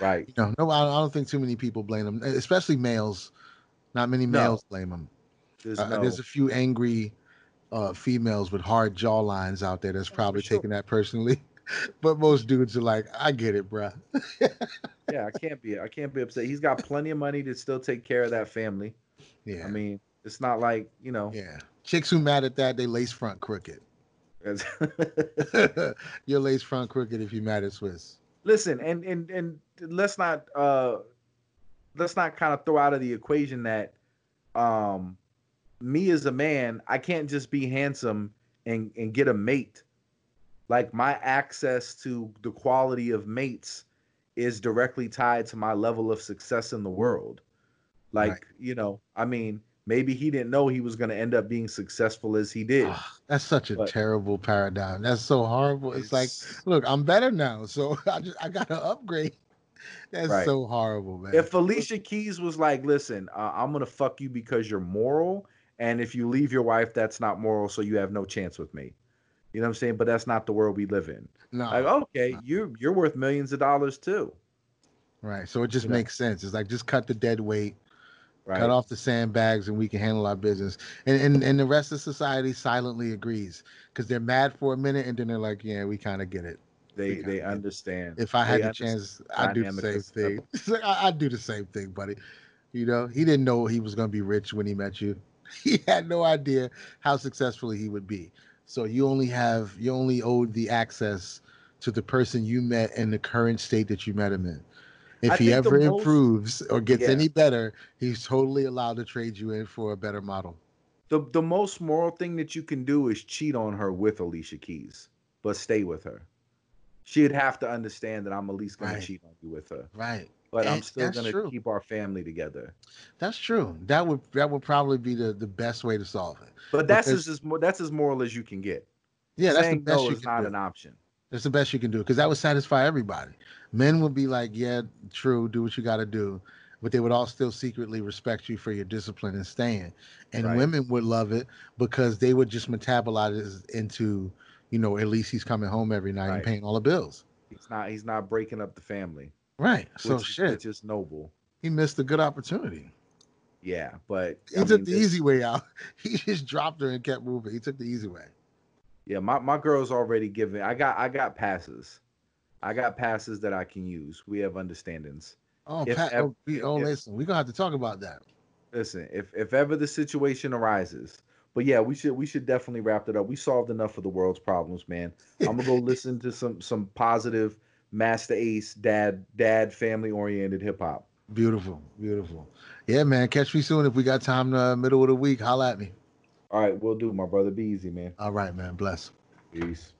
right You know, no, I don't think too many people blame them, especially males. Not many No. males blame them. There's Uh, There's a few angry uh, females with hard jaw lines out there that's probably sure. taking that personally. but most dudes are like, I get it, bruh. yeah i can't be i can't be upset he's got plenty of money to still take care of that family Yeah. I mean, it's not like you know. yeah. Chicks who mad at that, they lace front crooked. You're lace front crooked if you mad at Swizz. Listen, and and and let's not uh let's not kind of throw out of the equation that um me as a man, I can't just be handsome and and get a mate. Like my access to the quality of mates is directly tied to my level of success in the world. Like, Right. you know, I mean, maybe he didn't know he was going to end up being successful as he did. Ah, That's such a But- terrible paradigm. That's so horrible. It's, like, look, I'm better now, so I just I gotta upgrade. That's Right. so horrible, man. if Alicia Keys was like, "Listen, uh, I'm gonna fuck you because you're moral, and if you leave your wife, that's not moral, so you have no chance with me." You know what I'm saying? But that's not the world we live in. no, Like, okay, you're you're worth millions of dollars too, right. So it just you know. makes sense. It's like just cut the dead weight, right? cut off the sandbags, and we can handle our business. And and, and the rest of society silently agrees because they're mad for a minute, and then they're like, yeah, we kind of get it. They they it. understand. If I had They the chance, I'd do the same thing. Like, I, I'd do the same thing, buddy. You know, he didn't know he was going to be rich when he met you. He had no idea how successful he would be. So you only have you only owed the access to the person you met in the current state that you met him in. If I he ever most- improves or gets Yeah. any better, he's totally allowed to trade you in for a better model. The the most moral thing that you can do is cheat on her with Alicia Keys, but stay with her. She'd have to understand that I'm at least gonna Right. cheat on you with her, Right. But I'm still gonna true. keep our family together. That's true. That would that would probably be the, the best way to solve it. But that's Because- as, as that's as moral as you can get. Yeah, that's the best no you is can not do. an option. That's the best you can do because that would satisfy everybody. Men would be like, yeah, true, do what you got to do, but they would all still secretly respect you for your discipline and staying. And Right. women would love it because they would just metabolize it into, you know, at least he's coming home every night and paying all the bills. He's not he's not breaking up the family. Right. So which shit, which is noble. he missed a good opportunity. Yeah, but He I took mean, the this- easy way out. He just dropped her and kept moving. He took the easy way. Yeah, my, my girl's already given. I got I got passes. I got passes that I can use. We have understandings. Oh, If Pat, ev- oh, we, oh if- listen, we're gonna have to talk about that. Listen, if if ever the situation arises, but yeah, we should we should definitely wrap it up. We solved enough of the world's problems, man. I'm gonna go listen to some some positive Masta Ace dad dad family oriented hip hop. Beautiful, beautiful. Yeah, man. Catch me soon if we got time. The middle of the week, holla at me. All right, we'll do, my brother. Be easy, man. All right, man. Bless. Peace.